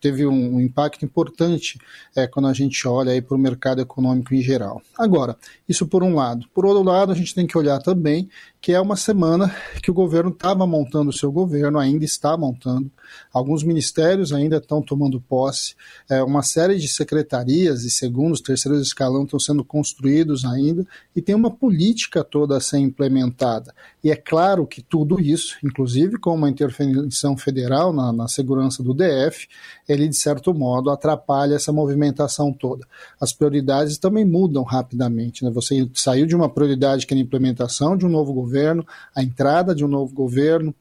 teve um impacto importante é, quando a gente olha para o mercado econômico em geral. Agora, isso por um lado. Por outro lado, a gente tem que olhar também que é uma semana que o governo estava montando o seu governo, ainda está montando. Alguns ministérios ainda estão tomando posse. É, uma série de secretarias e segundos, terceiros escalão estão sendo construídos ainda e tem uma política toda a ser implementada. E é claro que tudo isso, inclusive com uma intervenção federal na, na segurança do DF, ele de certo modo atrapalha essa movimentação toda. As prioridades também mudam rapidamente. Né? Você saiu de uma prioridade que era a implementação de um novo governo, a entrada de um novo governo,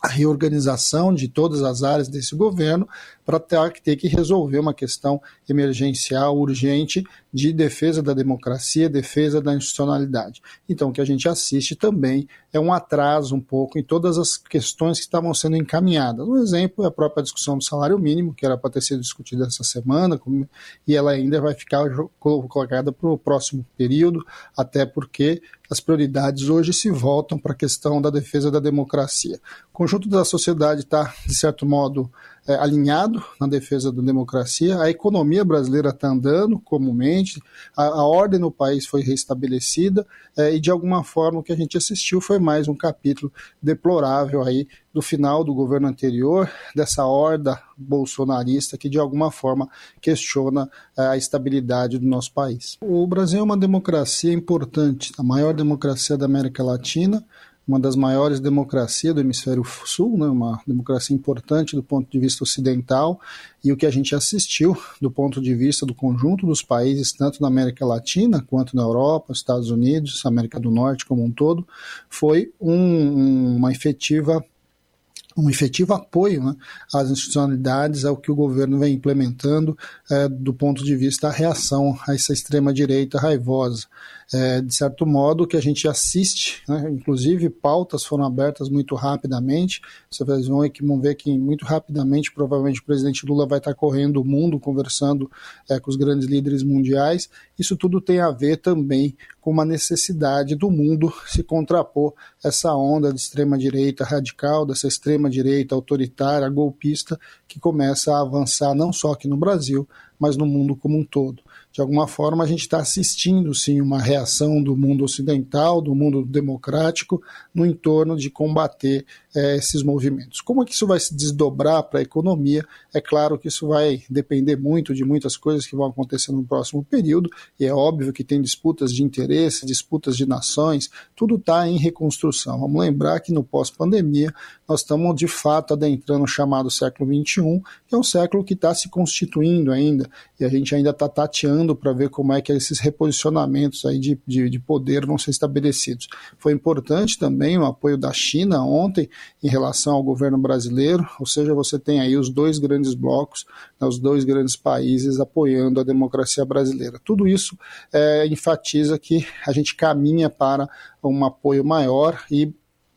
a reorganização de todas as áreas desse governo para ter que resolver uma questão emergencial, urgente, de defesa da democracia, defesa da institucionalidade. Então, o que a gente assiste também é um atraso um pouco em todas as questões que estavam sendo encaminhadas. Um exemplo é a própria discussão do salário mínimo, que era para ter sido discutida essa semana, e ela ainda vai ficar colocada para o próximo período, até porque as prioridades hoje se voltam para a questão da defesa da democracia. O conjunto da sociedade está, de certo modo, é, alinhado na defesa da democracia, a economia brasileira está andando comumente, a, a, ordem no país foi restabelecida é, e de alguma forma o que a gente assistiu foi mais um capítulo deplorável aí do final do governo anterior, dessa horda bolsonarista que de alguma forma questiona é, a estabilidade do nosso país. O Brasil é uma democracia importante, a maior democracia da América Latina, uma das maiores democracias do hemisfério sul, né, uma democracia importante do ponto de vista ocidental, e o que a gente assistiu do ponto de vista do conjunto dos países, tanto na América Latina quanto na Europa, Estados Unidos, América do Norte como um todo, foi um, uma efetiva um efetivo apoio né, às institucionalidades, ao que o governo vem implementando é, do ponto de vista da reação a essa extrema-direita raivosa. É, de certo modo, que a gente assiste, né, inclusive pautas foram abertas muito rapidamente, vocês vão, vão ver que muito rapidamente, provavelmente o presidente Lula vai estar correndo o mundo, conversando é, com os grandes líderes mundiais, isso tudo tem a ver também com uma necessidade do mundo se contrapor essa onda de extrema-direita radical, dessa extrema-direita autoritária, golpista, que começa a avançar não só aqui no Brasil, mas no mundo como um todo de alguma forma a gente está assistindo sim uma reação do mundo ocidental, do mundo democrático, no entorno de combater é, esses movimentos. Como é que isso vai se desdobrar para a economia? É claro que isso vai depender muito de muitas coisas que vão acontecer no próximo período, e é óbvio que tem disputas de interesse, disputas de nações, tudo está em reconstrução. Vamos lembrar que no pós-pandemia nós estamos de fato adentrando o chamado século XXI, que é um século que está se constituindo ainda, e a gente ainda está tateando para ver como é que esses reposicionamentos aí de, de, de, poder vão ser estabelecidos. Foi importante também o apoio da China ontem em relação ao governo brasileiro, ou seja, você tem aí os dois grandes blocos, né, os dois grandes países apoiando a democracia brasileira. Tudo isso é, enfatiza que a gente caminha para um apoio maior e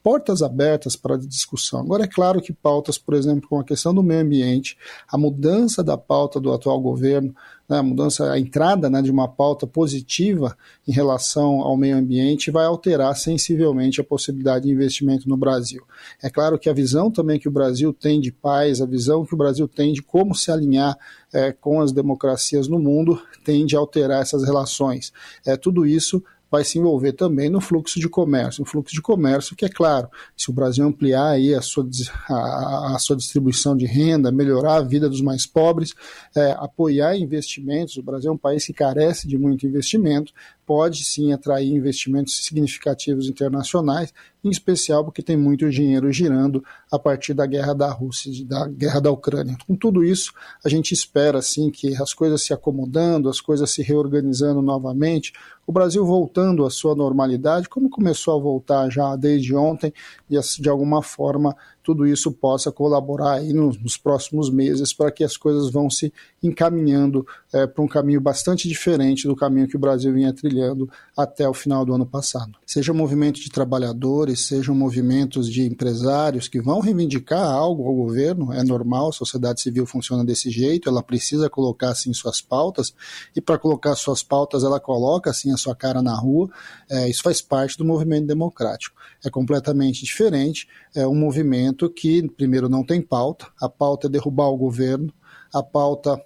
portas abertas para discussão. Agora, é claro que pautas, por exemplo, como a questão do meio ambiente, a mudança da pauta do atual governo, né, a mudança, a entrada né, de uma pauta positiva em relação ao meio ambiente vai alterar sensivelmente a possibilidade de investimento no Brasil. É claro que a visão também que o Brasil tem de paz, a visão que o Brasil tem de como se alinhar é, com as democracias no mundo, tende a alterar essas relações. É, tudo isso vai se envolver também no fluxo de comércio. O fluxo de comércio que, é claro, se o Brasil ampliar aí a sua, a, a sua distribuição de renda, melhorar a vida dos mais pobres, é, apoiar investimentos, o Brasil é um país que carece de muito investimento, pode sim atrair investimentos significativos internacionais, em especial porque tem muito dinheiro girando a partir da guerra da Rússia, da guerra da Ucrânia. Com tudo isso, a gente espera assim que as coisas se acomodando, as coisas se reorganizando novamente, o Brasil voltando à sua normalidade, como começou a voltar já desde ontem, e de alguma forma tudo isso possa colaborar aí nos, nos próximos meses para que as coisas vão se encaminhando é, para um caminho bastante diferente do caminho que o Brasil vinha trilhando até o final do ano passado. Seja um movimento de trabalhadores, sejam movimentos de empresários que vão reivindicar algo ao governo, é normal, a sociedade civil funciona desse jeito, ela precisa colocar assim suas pautas, e para colocar suas pautas ela coloca assim a sua cara na rua, é, isso faz parte do movimento democrático. É completamente diferente, é um movimento que, primeiro, não tem pauta, a pauta é derrubar o governo, a pauta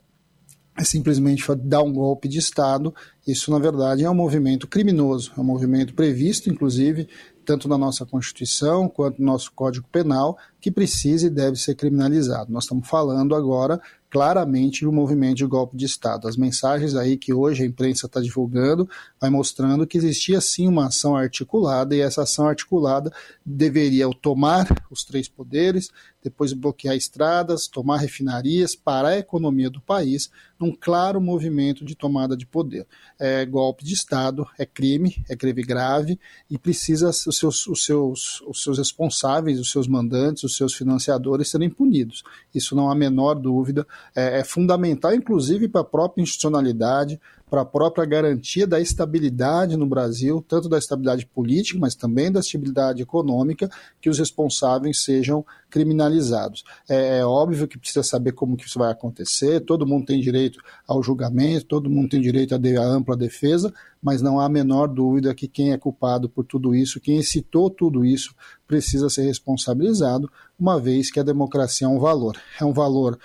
é simplesmente dar um golpe de Estado. Isso, na verdade, é um movimento criminoso, é um movimento previsto, inclusive, tanto na nossa Constituição quanto no nosso Código Penal, que precisa e deve ser criminalizado. Nós estamos falando agora claramente de um movimento de golpe de Estado. As mensagens aí que hoje a imprensa está divulgando vai mostrando que existia sim uma ação articulada e essa ação articulada deveria tomar os três poderes, depois bloquear estradas, tomar refinarias, parar a economia do país, num claro movimento de tomada de poder. É golpe de Estado, é crime, é crime grave e precisa os seus, os seus, os seus responsáveis, os seus mandantes, os seus financiadores serem punidos. Isso não há menor dúvida. É, é fundamental, inclusive, para a própria institucionalidade, para a própria garantia da estabilidade no Brasil, tanto da estabilidade política, mas também da estabilidade econômica, que os responsáveis sejam criminalizados. É, é, óbvio que precisa saber como que isso vai acontecer, todo mundo tem direito ao julgamento, todo mundo tem direito à ampla defesa, mas não há a menor dúvida que quem é culpado por tudo isso, quem incitou tudo isso, precisa ser responsabilizado, uma vez que a democracia é um valor. É um valor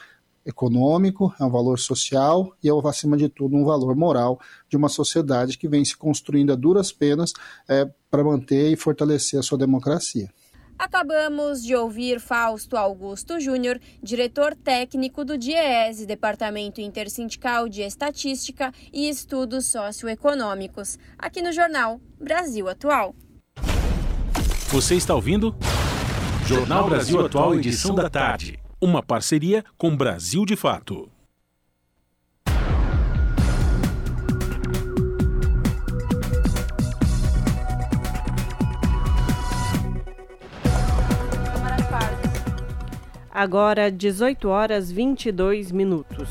econômico, é um valor social e é, acima de tudo, um valor moral de uma sociedade que vem se construindo a duras penas é, para manter e fortalecer a sua democracia. Acabamos de ouvir Fausto Augusto Júnior, diretor técnico do DIEESE, Departamento Intersindical de Estatística e Estudos Socioeconômicos, aqui no jornal Brasil Atual. Você está ouvindo? Jornal Brasil Atual, edição da tarde uma parceria com Brasil de Fato. Agora 18 horas 22 minutos.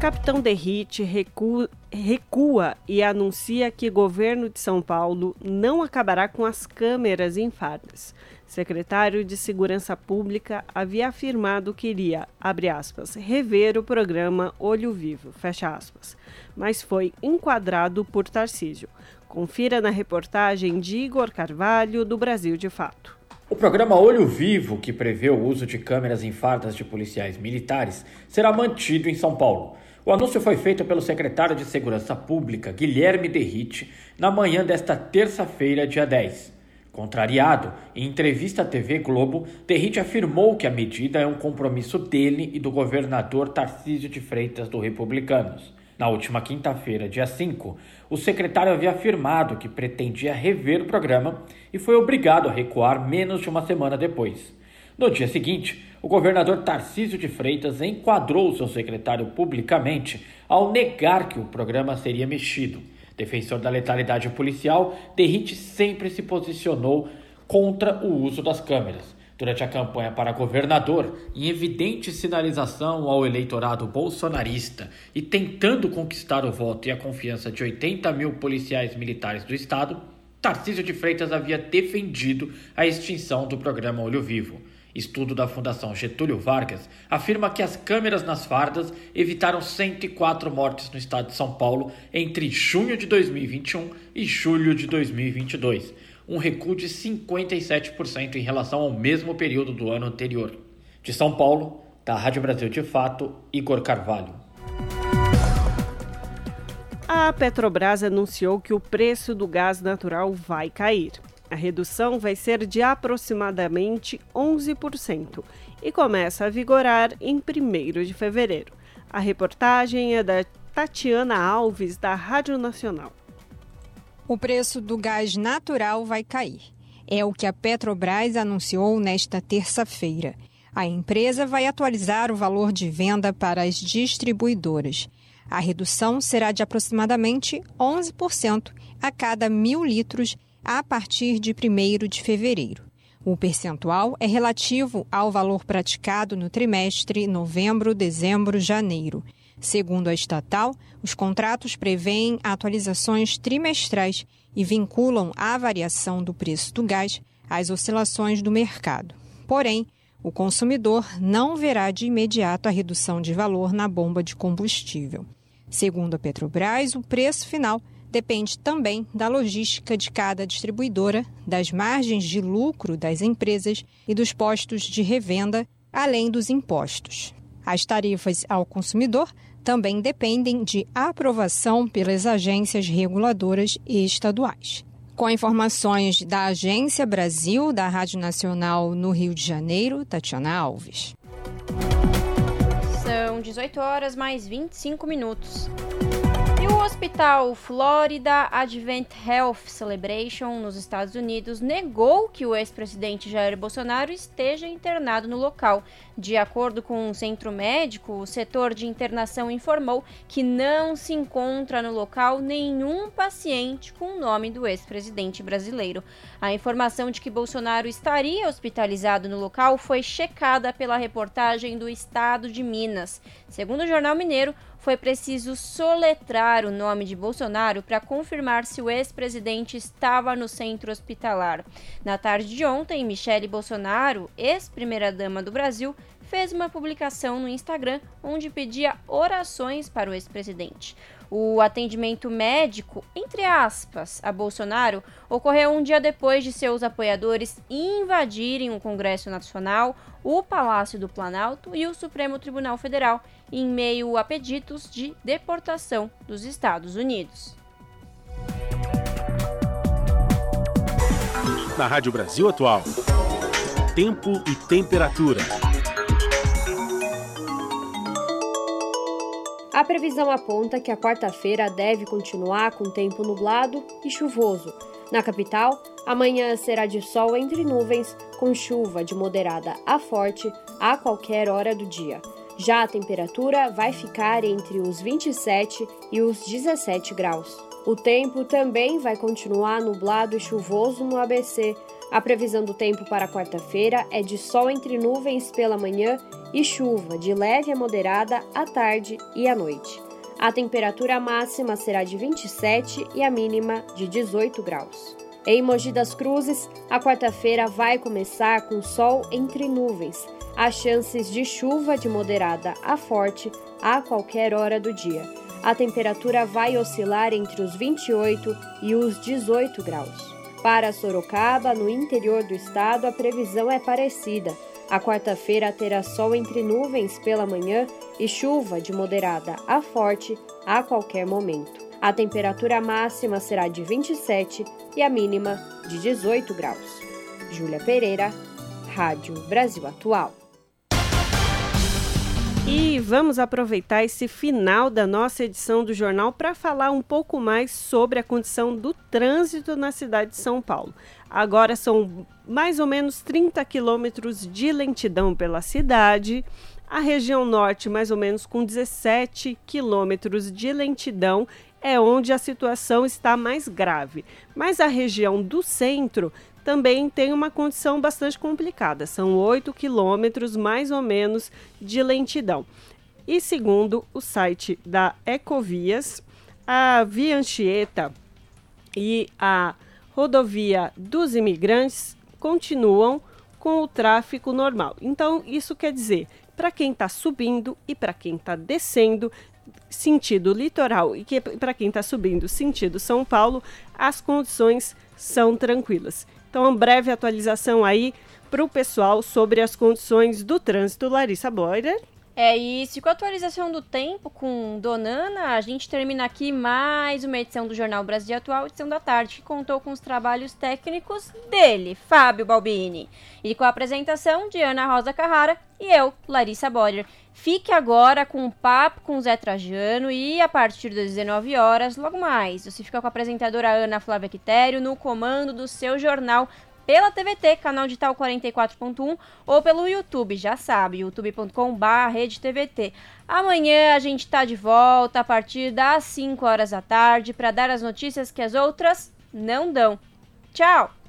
Capitão Derrite recua, recua e anuncia que governo de São Paulo não acabará com as câmeras em fardas secretário de Segurança Pública havia afirmado que iria, abre aspas, rever o programa Olho Vivo, fecha aspas, mas foi enquadrado por Tarcísio. Confira na reportagem de Igor Carvalho, do Brasil de Fato. O programa Olho Vivo, que prevê o uso de câmeras em fardas de policiais militares, será mantido em São Paulo. O anúncio foi feito pelo secretário de Segurança Pública, Guilherme Derrite, na manhã desta terça-feira, dia 10. Contrariado, em entrevista à TV Globo, Derrite afirmou que a medida é um compromisso dele e do governador Tarcísio de Freitas do Republicanos. Na última quinta-feira, dia 5, o secretário havia afirmado que pretendia rever o programa e foi obrigado a recuar menos de uma semana depois. No dia seguinte, o governador Tarcísio de Freitas enquadrou seu secretário publicamente ao negar que o programa seria mexido. Defensor da letalidade policial, Derrite sempre se posicionou contra o uso das câmeras. Durante a campanha para governador, em evidente sinalização ao eleitorado bolsonarista e tentando conquistar o voto e a confiança de 80 mil policiais militares do Estado, Tarcísio de Freitas havia defendido a extinção do programa Olho Vivo. Estudo da Fundação Getúlio Vargas afirma que as câmeras nas fardas evitaram 104 mortes no estado de São Paulo entre junho de 2021 e julho de 2022, um recuo de 57% em relação ao mesmo período do ano anterior. De São Paulo, da Rádio Brasil de Fato, Igor Carvalho. A Petrobras anunciou que o preço do gás natural vai cair. A redução vai ser de aproximadamente 11% e começa a vigorar em 1 de fevereiro. A reportagem é da Tatiana Alves, da Rádio Nacional. O preço do gás natural vai cair. É o que a Petrobras anunciou nesta terça-feira. A empresa vai atualizar o valor de venda para as distribuidoras. A redução será de aproximadamente 11% a cada mil litros a partir de 1 de fevereiro. O percentual é relativo ao valor praticado no trimestre novembro, dezembro, janeiro. Segundo a estatal, os contratos prevêem atualizações trimestrais e vinculam a variação do preço do gás às oscilações do mercado. Porém, o consumidor não verá de imediato a redução de valor na bomba de combustível. Segundo a Petrobras, o preço final depende também da logística de cada distribuidora, das margens de lucro das empresas e dos postos de revenda, além dos impostos. As tarifas ao consumidor também dependem de aprovação pelas agências reguladoras estaduais. Com informações da Agência Brasil da Rádio Nacional no Rio de Janeiro, Tatiana Alves. São 18 horas mais 25 minutos. O Hospital Florida Advent Health Celebration, nos Estados Unidos, negou que o ex-presidente Jair Bolsonaro esteja internado no local. De acordo com um centro médico, o setor de internação informou que não se encontra no local nenhum paciente com o nome do ex-presidente brasileiro. A informação de que Bolsonaro estaria hospitalizado no local foi checada pela reportagem do Estado de Minas. Segundo o jornal Mineiro, foi preciso soletrar o nome de Bolsonaro para confirmar se o ex-presidente estava no centro hospitalar. Na tarde de ontem, Michele Bolsonaro, ex-primeira-dama do Brasil, fez uma publicação no Instagram onde pedia orações para o ex-presidente. O atendimento médico, entre aspas, a Bolsonaro ocorreu um dia depois de seus apoiadores invadirem o Congresso Nacional, o Palácio do Planalto e o Supremo Tribunal Federal, em meio a pedidos de deportação dos Estados Unidos. Na Rádio Brasil Atual, tempo e temperatura. A previsão aponta que a quarta-feira deve continuar com tempo nublado e chuvoso. Na capital, amanhã será de sol entre nuvens, com chuva de moderada a forte a qualquer hora do dia. Já a temperatura vai ficar entre os 27 e os 17 graus. O tempo também vai continuar nublado e chuvoso no ABC. A previsão do tempo para quarta-feira é de sol entre nuvens pela manhã e chuva de leve a moderada à tarde e à noite. A temperatura máxima será de 27 e a mínima de 18 graus. Em Mogi das Cruzes, a quarta-feira vai começar com sol entre nuvens. Há chances de chuva de moderada a forte a qualquer hora do dia. A temperatura vai oscilar entre os 28 e os 18 graus. Para Sorocaba, no interior do estado, a previsão é parecida. A quarta-feira terá sol entre nuvens pela manhã e chuva de moderada a forte a qualquer momento. A temperatura máxima será de 27 e a mínima de 18 graus. Júlia Pereira, Rádio Brasil Atual. E vamos aproveitar esse final da nossa edição do jornal para falar um pouco mais sobre a condição do trânsito na cidade de São Paulo. Agora são mais ou menos 30 quilômetros de lentidão pela cidade. A região norte, mais ou menos com 17 quilômetros de lentidão, é onde a situação está mais grave. Mas a região do centro também tem uma condição bastante complicada. São 8 quilômetros, mais ou menos, de lentidão. E segundo o site da Ecovias, a Via Anchieta e a rodovia dos imigrantes continuam com o tráfego normal. Então, isso quer dizer, para quem está subindo e para quem está descendo, sentido litoral e que para quem está subindo sentido São Paulo, as condições são tranquilas. Então, uma breve atualização aí para o pessoal sobre as condições do trânsito. Larissa Boyer. É isso. Com a atualização do tempo com Donana, a gente termina aqui mais uma edição do Jornal Brasil Atual, edição da tarde, que contou com os trabalhos técnicos dele, Fábio Balbini, e com a apresentação de Ana Rosa Carrara e eu, Larissa Boller. Fique agora com um papo com Zé Trajano e a partir das 19 horas, logo mais, você fica com a apresentadora Ana Flávia Quitério no comando do seu jornal pela TVT, canal digital 44.1, ou pelo YouTube, já sabe, youtube.com.br Amanhã a gente tá de volta a partir das 5 horas da tarde para dar as notícias que as outras não dão. Tchau!